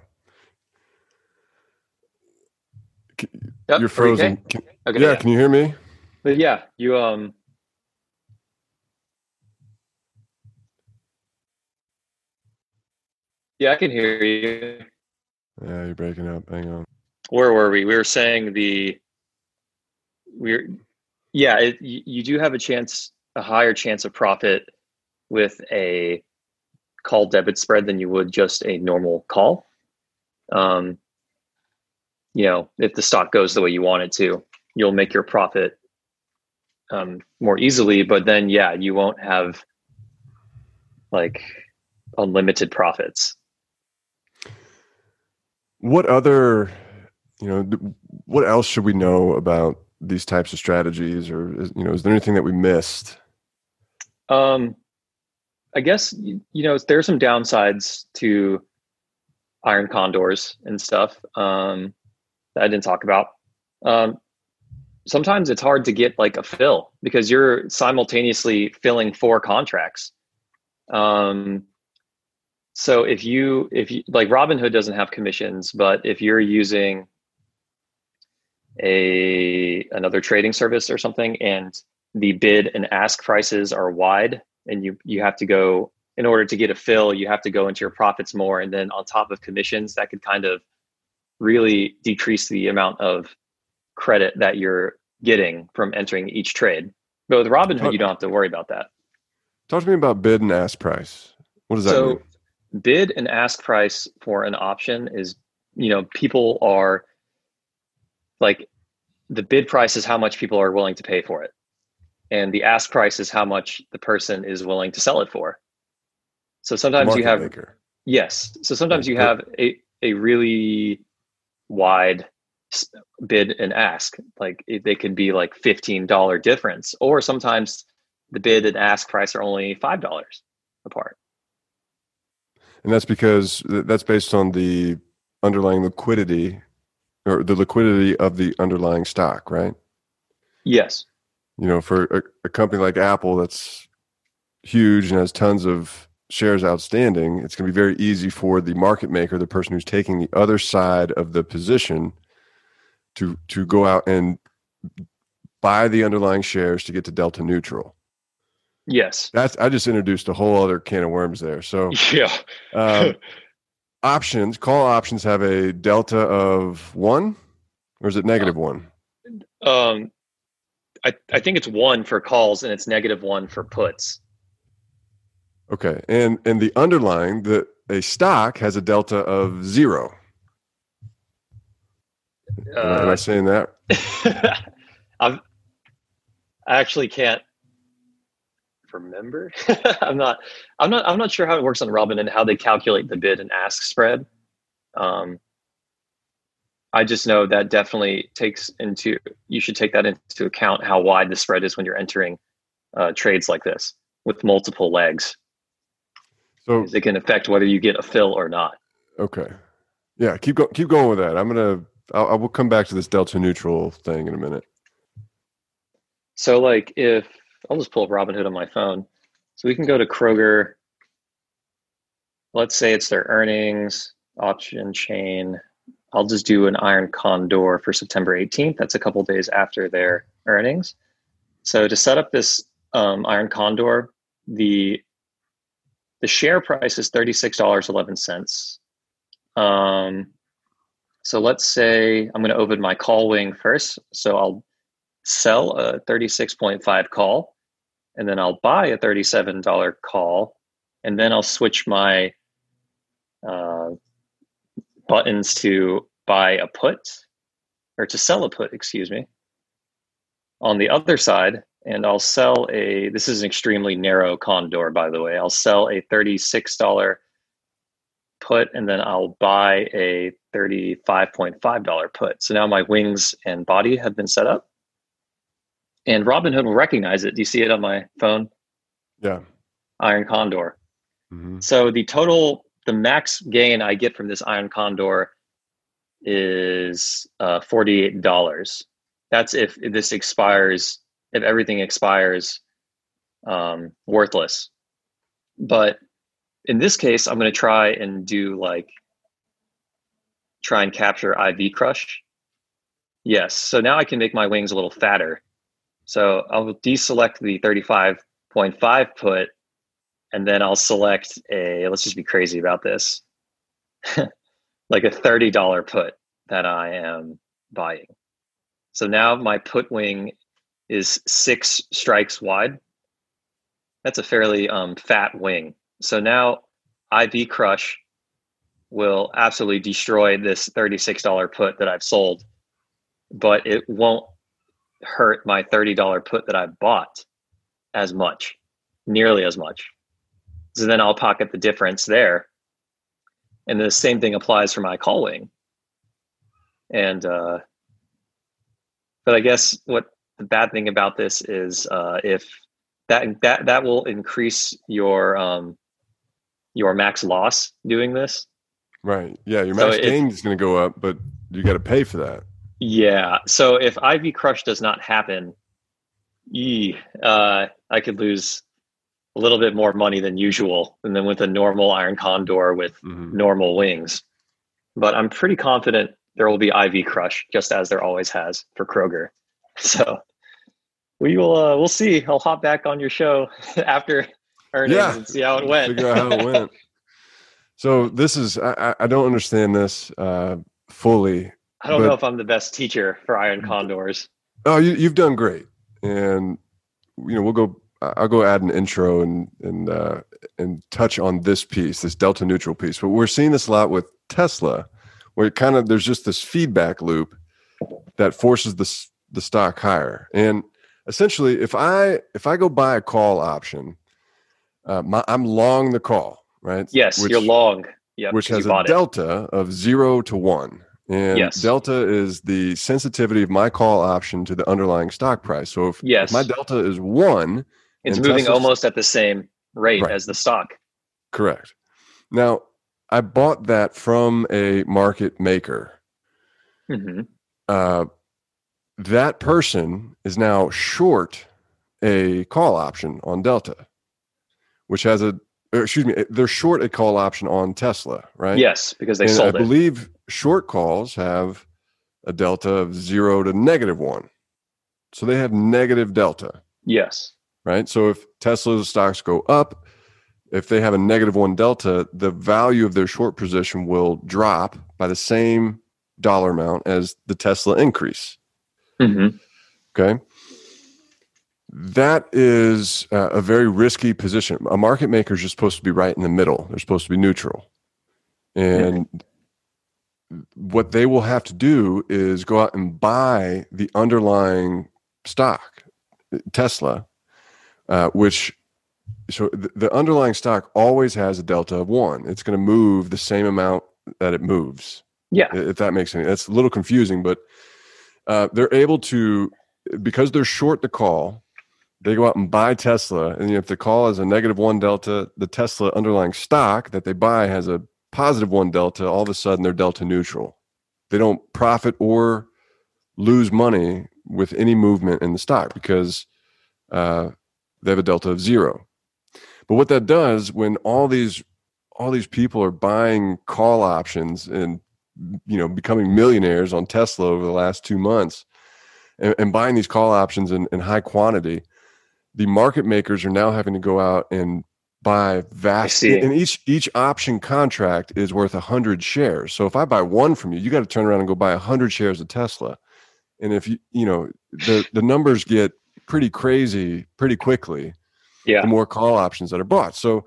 Yep. You're frozen. Can, okay, yeah, yeah, can you hear me? But yeah, you um Yeah, I can hear you. Yeah, you're breaking up. Hang on. Where were we? We were saying the we're yeah, it, you, you do have a chance a higher chance of profit with a call debit spread than you would just a normal call. Um, you know, if the stock goes the way you want it to, you'll make your profit um, more easily. But then, yeah, you won't have like unlimited profits. What other, you know, what else should we know about these types of strategies, or you know, is there anything that we missed? Um, I guess you know there's some downsides to iron condors and stuff um, that I didn't talk about. Um, sometimes it's hard to get like a fill because you're simultaneously filling four contracts. Um, so if you if you like Robinhood doesn't have commissions, but if you're using a another trading service or something and the bid and ask prices are wide and you you have to go in order to get a fill you have to go into your profits more. And then on top of commissions that could kind of really decrease the amount of credit that you're getting from entering each trade. But with robinhood you don't have to worry about that. Talk to me about bid and ask price. What does that so, mean? bid and ask price for an option is you know people are like the bid price is how much people are willing to pay for it and the ask price is how much the person is willing to sell it for so sometimes Market you have maker. yes so sometimes you have a, a really wide bid and ask like they could be like $15 difference or sometimes the bid and ask price are only $5 apart and that's because that's based on the underlying liquidity or the liquidity of the underlying stock, right? Yes. You know, for a, a company like Apple that's huge and has tons of shares outstanding, it's going to be very easy for the market maker, the person who's taking the other side of the position, to to go out and buy the underlying shares to get to delta neutral. Yes, that's I just introduced a whole other can of worms there. So yeah, um, options, call options have a delta of one, or is it negative uh, one? Um, I, I think it's one for calls and it's negative one for puts. Okay, and and the underlying the a stock has a delta of zero. Uh, am, I, uh, saying that? i I actually can't remember. I'm not. I'm not. I'm not sure how it works on Robin and how they calculate the bid and ask spread. Um, I just know that definitely takes into. You should take that into account how wide the spread is when you're entering uh, trades like this with multiple legs. So it can affect whether you get a fill or not. Okay. Yeah. Keep going. Keep going with that. I'm gonna. I'll, I will come back to this delta neutral thing in a minute. So, like, if I'll just pull up Robinhood on my phone. So we can go to Kroger. Let's say it's their earnings, option chain. I'll just do an iron condor for September 18th. That's a couple days after their earnings. So to set up this um, iron condor, the the share price is $36.11. Um, so let's say I'm going to open my call wing first. So I'll sell a 36.5 call and then I'll buy a $37 call and then I'll switch my uh, buttons to buy a put or to sell a put, excuse me, on the other side. And I'll sell a, this is an extremely narrow condor, by the way. I'll sell a $36 put and then I'll buy a $35.5 put. So now my wings and body have been set up and Robinhood will recognize it. Do you see it on my phone? Yeah. Iron Condor. Mm-hmm. So the total, the max gain I get from this Iron Condor is uh, $48. That's if this expires, if everything expires um, worthless. But in this case, I'm going to try and do like, try and capture IV crush. Yes. So now I can make my wings a little fatter so I'll deselect the 35.5 put, and then I'll select a, let's just be crazy about this, like a $30 put that I am buying. So now my put wing is six strikes wide. That's a fairly um, fat wing. So now IV Crush will absolutely destroy this $36 put that I've sold, but it won't hurt my $30 put that I bought as much, nearly as much. So then I'll pocket the difference there. And the same thing applies for my call wing. And, uh, but I guess what the bad thing about this is uh, if that, that, that will increase your, um, your max loss doing this. Right. Yeah. Your max so gain is going to go up, but you got to pay for that. Yeah. So if IV Crush does not happen, ee, uh, I could lose a little bit more money than usual and then with a normal iron condor with mm-hmm. normal wings. But I'm pretty confident there will be IV crush just as there always has for Kroger. So we will uh, we'll see. I'll hop back on your show after earnings yeah. and see how it went. Figure out how it went. so this is I, I don't understand this uh, fully. I don't know if I'm the best teacher for iron condors. Oh, you, you've done great, and you know we'll go I'll go add an intro and and uh, and touch on this piece, this delta neutral piece. But we're seeing this a lot with Tesla, where it kind of there's just this feedback loop that forces the the stock higher. And essentially, if I if I go buy a call option, uh, my, I'm long the call, right? Yes, which, you're long. Yeah, which has a delta it. of zero to one. And yes. delta is the sensitivity of my call option to the underlying stock price. So if, yes. if my delta is one, it's moving Tesla's, almost at the same rate right. as the stock. Correct. Now, I bought that from a market maker. Mm-hmm. Uh, that person is now short a call option on Delta, which has a excuse me, they're short a call option on Tesla, right? Yes, because they and sold I it. believe short calls have a delta of zero to negative one. So they have negative delta. Yes right? So if Tesla's stocks go up, if they have a negative one delta, the value of their short position will drop by the same dollar amount as the Tesla increase. Mm-hmm. Okay. That is a very risky position. A market maker is just supposed to be right in the middle, they're supposed to be neutral. And mm-hmm. what they will have to do is go out and buy the underlying stock, Tesla, uh, which so the, the underlying stock always has a delta of one. It's going to move the same amount that it moves. Yeah, if that makes any sense. That's a little confusing, but uh, they're able to because they're short the call. They go out and buy Tesla, and if the call is a negative one delta, the Tesla underlying stock that they buy has a positive one delta. All of a sudden, they're delta neutral. They don't profit or lose money with any movement in the stock because uh, they have a delta of zero. But what that does when all these all these people are buying call options and you know becoming millionaires on Tesla over the last two months and, and buying these call options in, in high quantity, the market makers are now having to go out and buy vast and each each option contract is worth a hundred shares. So if I buy one from you, you got to turn around and go buy a hundred shares of Tesla. And if you you know the the numbers get pretty crazy pretty quickly. Yeah. The more call options that are bought. So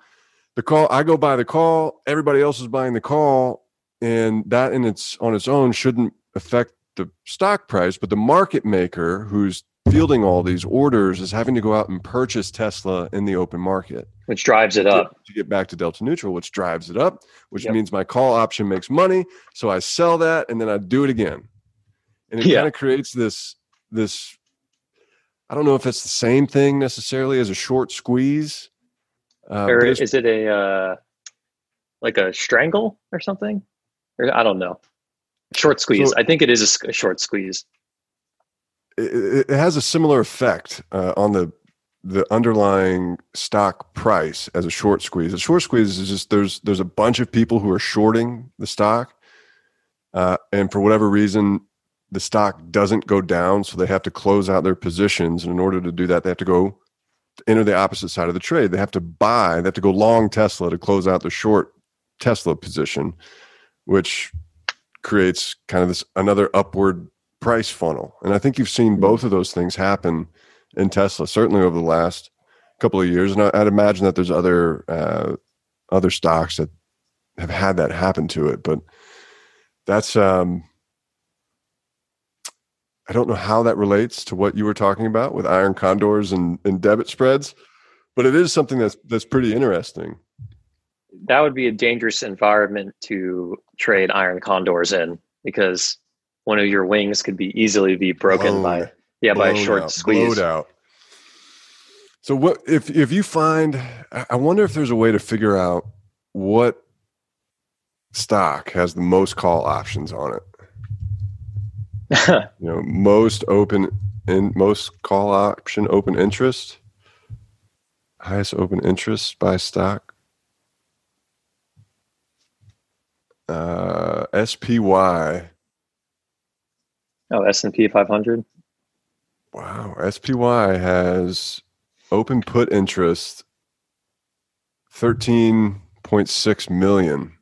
the call, I go buy the call, everybody else is buying the call, and that in its on its own shouldn't affect the stock price, but the market maker who's fielding all these orders is having to go out and purchase Tesla in the open market, which drives it up to get back to delta neutral, which drives it up, which yep. means my call option makes money. So I sell that and then I do it again. And it yeah. kind of creates this this I don't know if it's the same thing necessarily as a short squeeze. Uh, or is it a uh, like a strangle or something? Or I don't know. Short squeeze. So, I think it is a, a short squeeze. It, it, has a similar effect uh, on the the underlying stock price as a short squeeze. A short squeeze is just there's there's a bunch of people who are shorting the stock, uh, and for whatever reason, the stock doesn't go down, so they have to close out their positions. And in order to do that, they have to go enter the opposite side of the trade. They have to buy, they have to go long Tesla to close out the short Tesla position, which creates kind of this another upward price funnel. And I think you've seen hmm. both of those things happen in Tesla, certainly over the last couple of years. And I'd imagine that there's other uh, other stocks that have had that happen to it, but that's um, I don't know how that relates to what you were talking about with iron condors and, and debit spreads, but it is something that's that's pretty interesting. That would be a dangerous environment to trade iron condors in because one of your wings could be easily be broken blown, by yeah by a short out, squeeze. out. So what if if you find I wonder if there's a way to figure out what stock has the most call options on it you know, most open and most call option open interest. Highest open interest by stock. Uh, SPY. Oh, S and P 500. Wow, SPY has open put interest 13.6 million,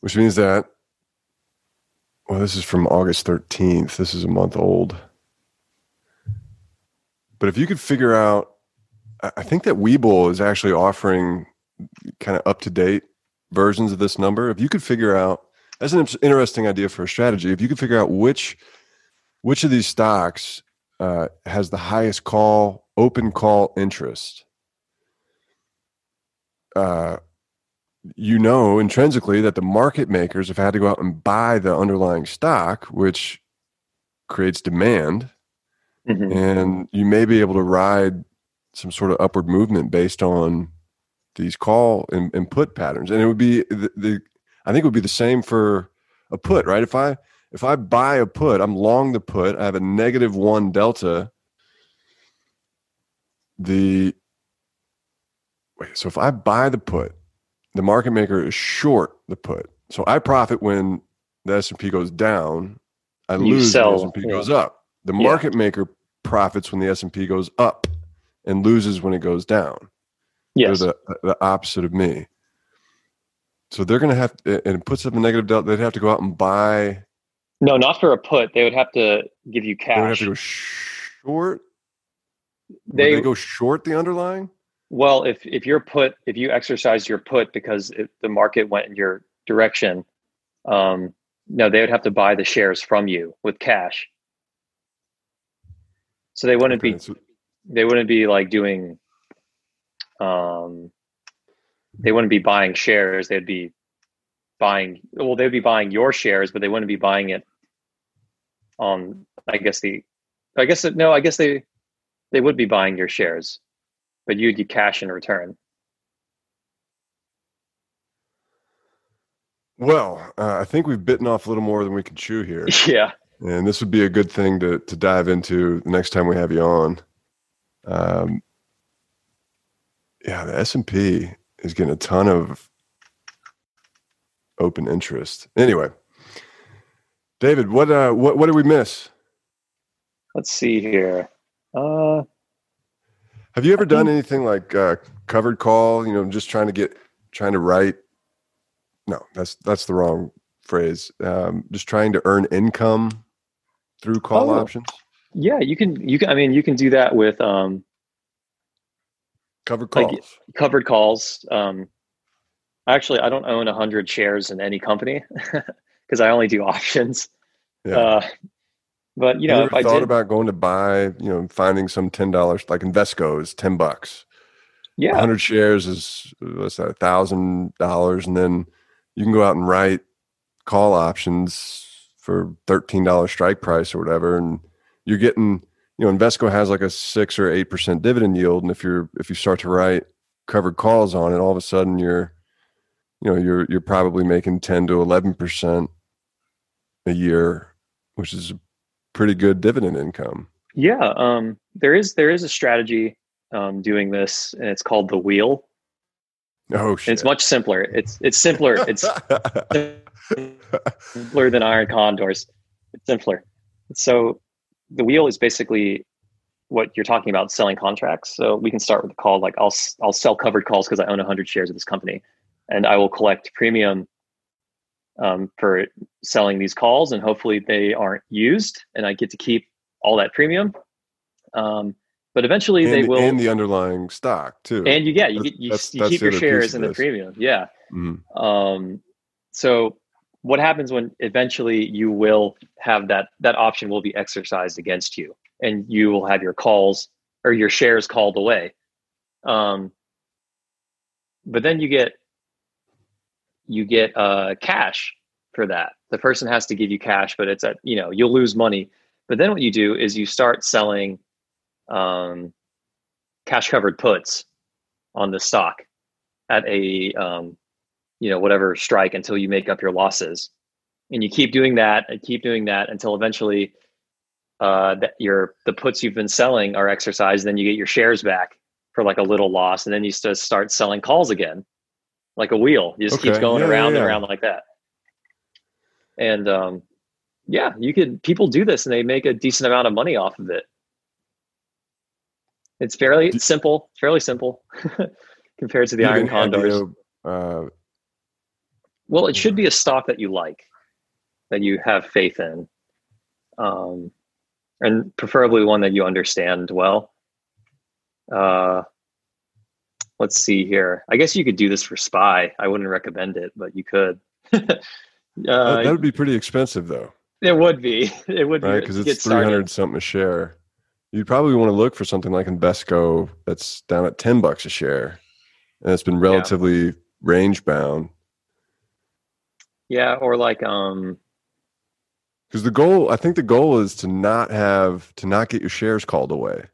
which means that well, this is from August 13th. This is a month old. But if you could figure out, I think that Webull is actually offering kind of up to date versions of this number. If you could figure out, that's an interesting idea for a strategy. If you could figure out which which of these stocks uh, has the highest call open call interest, uh, you know intrinsically that the market makers have had to go out and buy the underlying stock, which creates demand mm-hmm. and you may be able to ride some sort of upward movement based on these call and, and put patterns. And it would be the, the I think it would be the same for a put, right? If I if I buy a put, I'm long the put. I have a negative one delta. The wait, so if I buy the put, the market maker is short the put. So I profit when the S and P goes down. I you lose sell, when the S and P yeah. goes up. The market yeah. maker profits when the S&P goes up and loses when it goes down. Yes. They're the, the opposite of me. So they're going to have, and it puts up a negative delta. They'd have to go out and buy. No, not for a put. They would have to give you cash. They would have to go short. They, they go short the underlying. Well, if if your put, if you exercise your put because it, the market went in your direction, um, no, they would have to buy the shares from you with cash. So they wouldn't be they wouldn't be like doing um they wouldn't be buying shares, they'd be buying well they'd be buying your shares, but they wouldn't be buying it on I guess the I guess no, I guess they they would be buying your shares, but you'd get cash in return. Well, uh, I think we've bitten off a little more than we can chew here. Yeah. And this would be a good thing to to dive into the next time we have you on. Um, yeah, the S and P is getting a ton of open interest. Anyway, David, what uh, what what did we miss? Let's see here. Uh, have you ever done anything like uh, covered call? You know, just trying to get trying to write. No, that's that's the wrong phrase. Um, just trying to earn income through call oh, options? Yeah, you can. You can. I mean, you can do that with um, covered calls. Like covered calls. Um, actually, I don't own hundred shares in any company because I only do options. Yeah. Uh, but you know, if I thought did, about going to buy, you know, finding some ten dollars like Invesco is ten bucks. Yeah, hundred shares is what's that, a thousand dollars, and then you can go out and write call options for thirteen dollar strike price or whatever, and you're getting you know Invesco has like a six or eight percent dividend yield, and if you're if you start to write covered calls on it, all of a sudden you're you know you're you're probably making ten to eleven percent a year, which is pretty good dividend income. Yeah, um, there is there is a strategy um, doing this, and it's called the wheel. Oh, shit. It's much simpler. It's it's simpler. It's simpler than iron condors. It's simpler. So the wheel is basically what you're talking about selling contracts. So we can start with the call like I'll I'll sell covered calls because I own 100 shares of this company, and I will collect premium um, for selling these calls, and hopefully they aren't used, and I get to keep all that premium. Um, but eventually and, they will, and the underlying stock too. And you get you get you, that's, you that's keep your shares in the premium. Yeah. Mm-hmm. Um, so what happens when eventually you will have that that option will be exercised against you and you will have your calls or your shares called away um, but then you get you get uh, cash for that. The person has to give you cash but it's at you know you'll lose money. But then what you do is you start selling um, cash covered puts on the stock at a um, you know whatever strike until you make up your losses. And you keep doing that and keep doing that until eventually uh, that your the puts you've been selling are exercised, then you get your shares back for like a little loss, and then you start selling calls again, like a wheel. You just Okay. keeps going Yeah, around yeah, and around like that. And um, yeah, you could people do this and they make a decent amount of money off of it. It's fairly simple, fairly simple compared to the iron condors. uh, Well, it should be a stock that you like, that you have faith in, um, and preferably one that you understand well. Uh, let's see here. I guess you could do this for Spy. I wouldn't recommend it, but you could. that, uh, that would be pretty expensive though, it would be. It would right? be Because it's 300 something a share. You'd probably want to look for something like Invesco that's down at 10 bucks a share. And it's been relatively range bound. Yeah, or like um, Because the goal, I think the goal is to not have, to not get your shares called away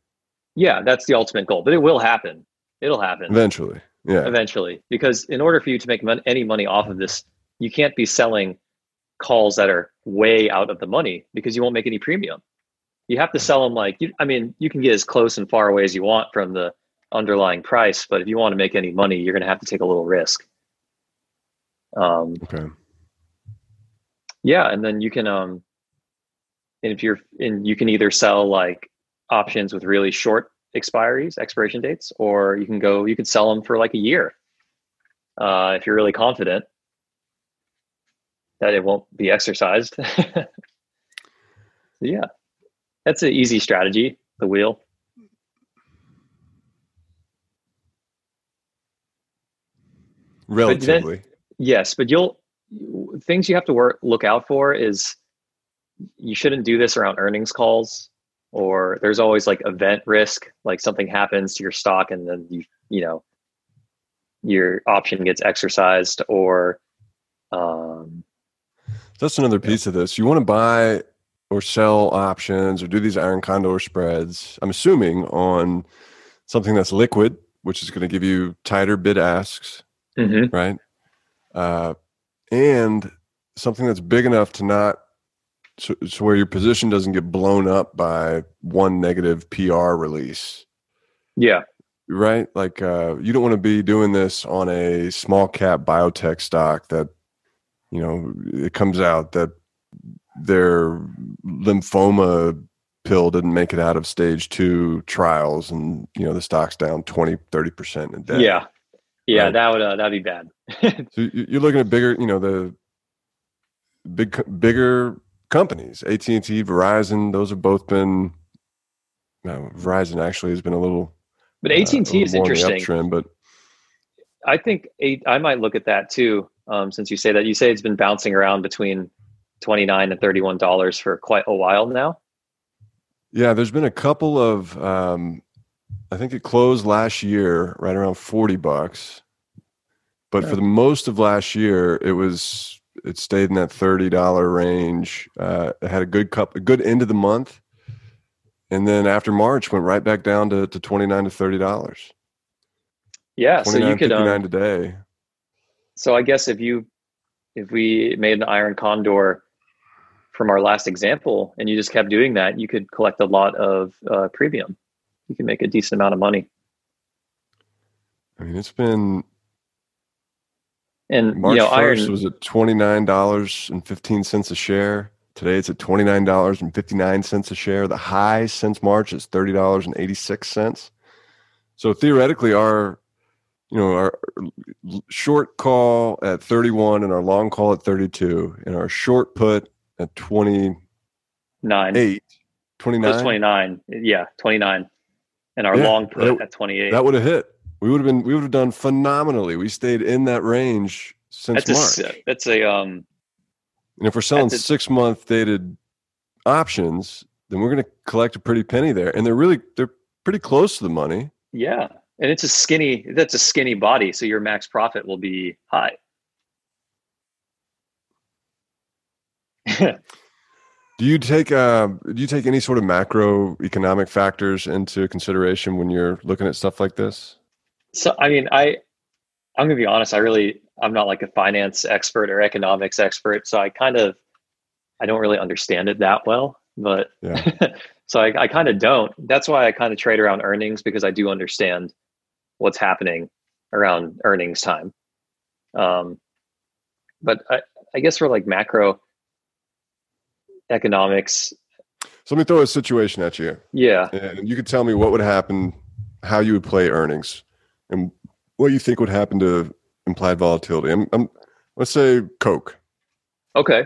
yeah, that's the ultimate goal. But it will happen. It'll happen. eventually. Yeah. eventually because in order for you to make mon- any money off of this you can't be selling calls that are way out of the money because you won't make any premium you have to sell them like you, i mean you can get as close and far away as you want from the underlying price but if you want to make any money you're going to have to take a little risk um, Okay. yeah and then you can um and if you're and you can either sell like options with really short expiries expiration dates or you can go you could sell them for like a year uh, if you're really confident that it won't be exercised. So yeah that's an easy strategy the wheel. Relatively. Yes, but you'll things you have to work look out for is you shouldn't do this around earnings calls or there's always like event risk like something happens to your stock and then you you know your option gets exercised or um That's another piece of this. You want to buy or sell options or do these iron condor spreads, I'm assuming on something that's liquid, which is going to give you tighter bid asks, mhm. right? Uh, and something that's big enough to not, so, so where your position doesn't get blown up by one negative PR release, yeah right? Like uh, you don't want to be doing this on a small cap biotech stock that, you know, it comes out that their lymphoma pill didn't make it out of stage two trials and, you know, the stock's down 20, 30% in a day. yeah yeah Right. that would uh, that'd be bad So you- you're looking at bigger, you know, the big, bigger companies, AT and T, Verizon. Those have both been. No, Verizon actually has been a little. but uh, AT&T a little is interesting uptrend, but I think eight, I might look at that too. Um, since you say that, you say it's been bouncing around between twenty nine and thirty one dollars for quite a while now. yeah, there's been a couple of. Um, I think it closed last year right around forty bucks, but Yeah. for the most of last year, it was it stayed in that thirty dollar range. Uh, it had a good cup, a good end of the month, and then after March went right back down to, to twenty nine to thirty dollars. Yeah, so you could. Um, today. so I guess if you, if we made an iron condor from our last example, and you just kept doing that, you could collect a lot of uh, premium. You can make a decent amount of money. I mean, it's been And March you know, first iron. was at twenty nine dollars and fifteen cents a share. Today it's at twenty nine dollars and fifty nine cents a share. The high since March is thirty dollars and eighty six cents. So theoretically, our you know our short call at thirty one and our long call at thirty two, and our short put at 28, nine. 29, It 29. Yeah, 29. And our Yeah, long put that- at 28. that would have hit. We would have been we would have done phenomenally. We stayed in that range since that's March. a that's a um And if we're selling six month dated options, then we're going to collect a pretty penny there. And they're really they're pretty close to the money. yeah. And it's a skinny that's a skinny body, so your max profit will be high. Do you take uh, do you take any sort of macroeconomic factors into consideration when you're looking at stuff like this? So I mean, I I'm gonna be honest. I really I'm not like a finance expert or economics expert, so I kind of I don't really understand it that well. but yeah. so I, I kind of don't. That's why I kind of trade around earnings because I do understand what's happening around earnings time. Um, but I, I guess for like macro economics. So let me throw a situation at you. Yeah. And you could tell me what would happen, how you would play earnings, and what you think would happen to implied volatility. I'm, I'm let's say Coke. Okay.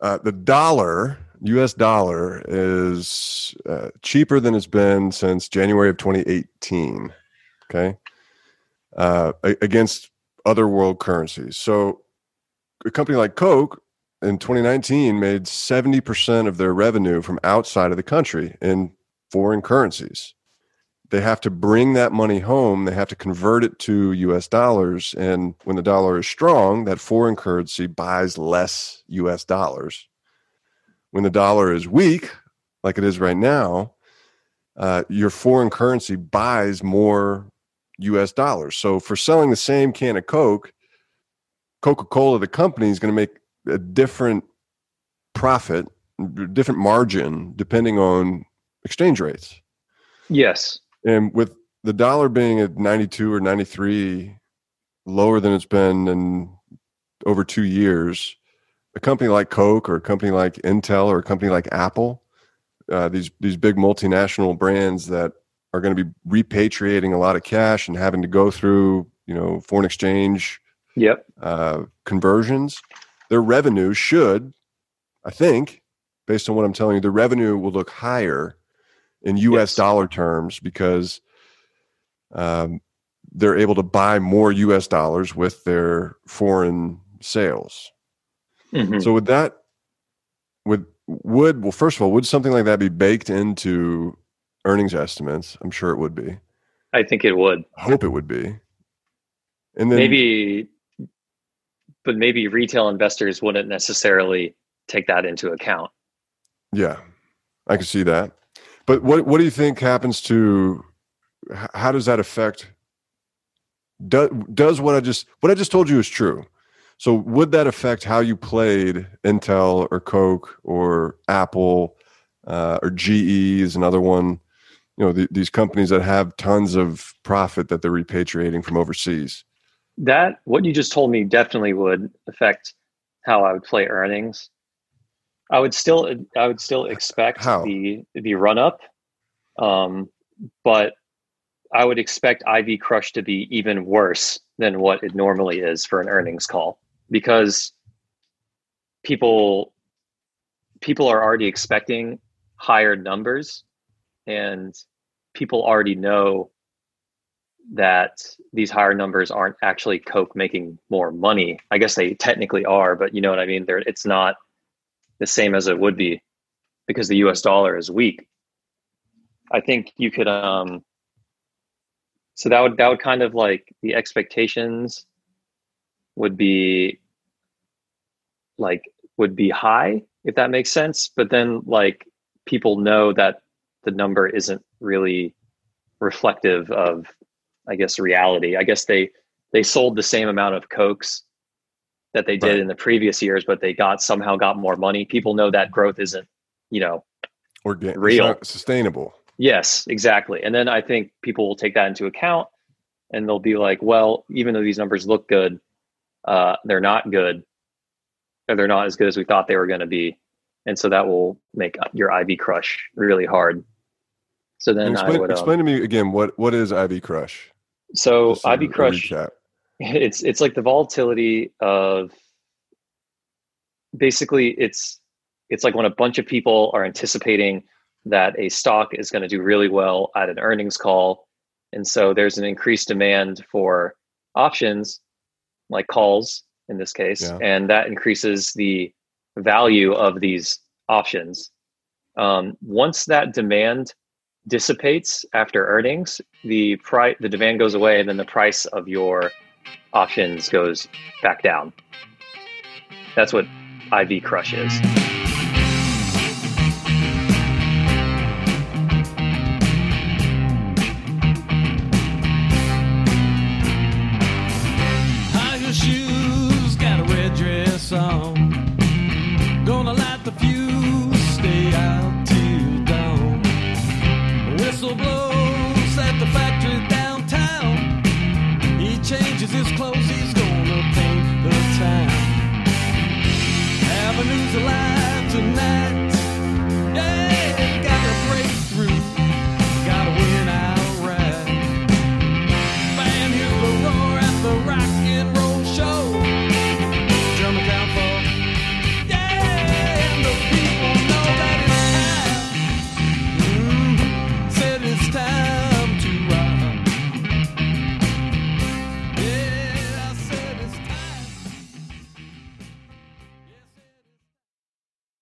Uh, the dollar, U.S. dollar, is uh, cheaper than it's been since January of 2018. Okay, uh, against other world currencies. So, a company like Coke in 2019 made 70% of their revenue from outside of the country in foreign currencies they have to bring that money home. They have to convert it to US dollars. And when the dollar is strong, that foreign currency buys less US dollars. When the dollar is weak, like it is right now, uh, your foreign currency buys more US dollars. So for selling the same can of Coke, Coca Cola, the company, is going to make a different profit, different margin, depending on exchange rates. Yes. And with the dollar being at 92 or 93, lower than it's been in over two years, a company like Coke or a company like Intel or a company like Apple, uh, these these big multinational brands that are going to be repatriating a lot of cash and having to go through you know foreign exchange yep. uh, conversions, their revenue should, I think, based on what I'm telling you, the revenue will look higher in US yes. dollar terms because um, they're able to buy more US dollars with their foreign sales. Mm-hmm. So would that would would well first of all would something like that be baked into earnings estimates? I'm sure it would be. I think it would. I hope it would be. And then maybe but maybe retail investors wouldn't necessarily take that into account. Yeah. I can see that. But what what do you think happens to? How does that affect? Does does what I just what I just told you is true? So would that affect how you played Intel or Coke or Apple uh, or GE is another one? You know the, these companies that have tons of profit that they're repatriating from overseas. That what you just told me definitely would affect how I would play earnings. I would still I would still expect How? the the run up, um, but I would expect IV Crush to be even worse than what it normally is for an earnings call because people people are already expecting higher numbers and people already know that these higher numbers aren't actually coke making more money i guess they technically are but you know what i mean They're, it's not the same as it would be because the US dollar is weak. I think you could um so that would that would kind of like the expectations would be like would be high if that makes sense but then like people know that the number isn't really reflective of i guess reality i guess they they sold the same amount of cokes that they did right. in the previous years, but they got somehow got more money. People know that growth isn't, you know, Organ- real, sustainable. Yes, exactly. And then I think people will take that into account, and they'll be like, well, even though these numbers look good, uh, they're not good, or they're not as good as we thought they were going to be, and so that will make your IV crush really hard. So then explain, I would explain um, to me again what what is IV crush. So IV crush it's it's like the volatility of basically it's it's like when a bunch of people are anticipating that a stock is going to do really well at an earnings call and so there's an increased demand for options like calls in this case yeah. and that increases the value of these options um, once that demand dissipates after earnings the price the demand goes away and then the price of your options goes back down. That's what IV crush is.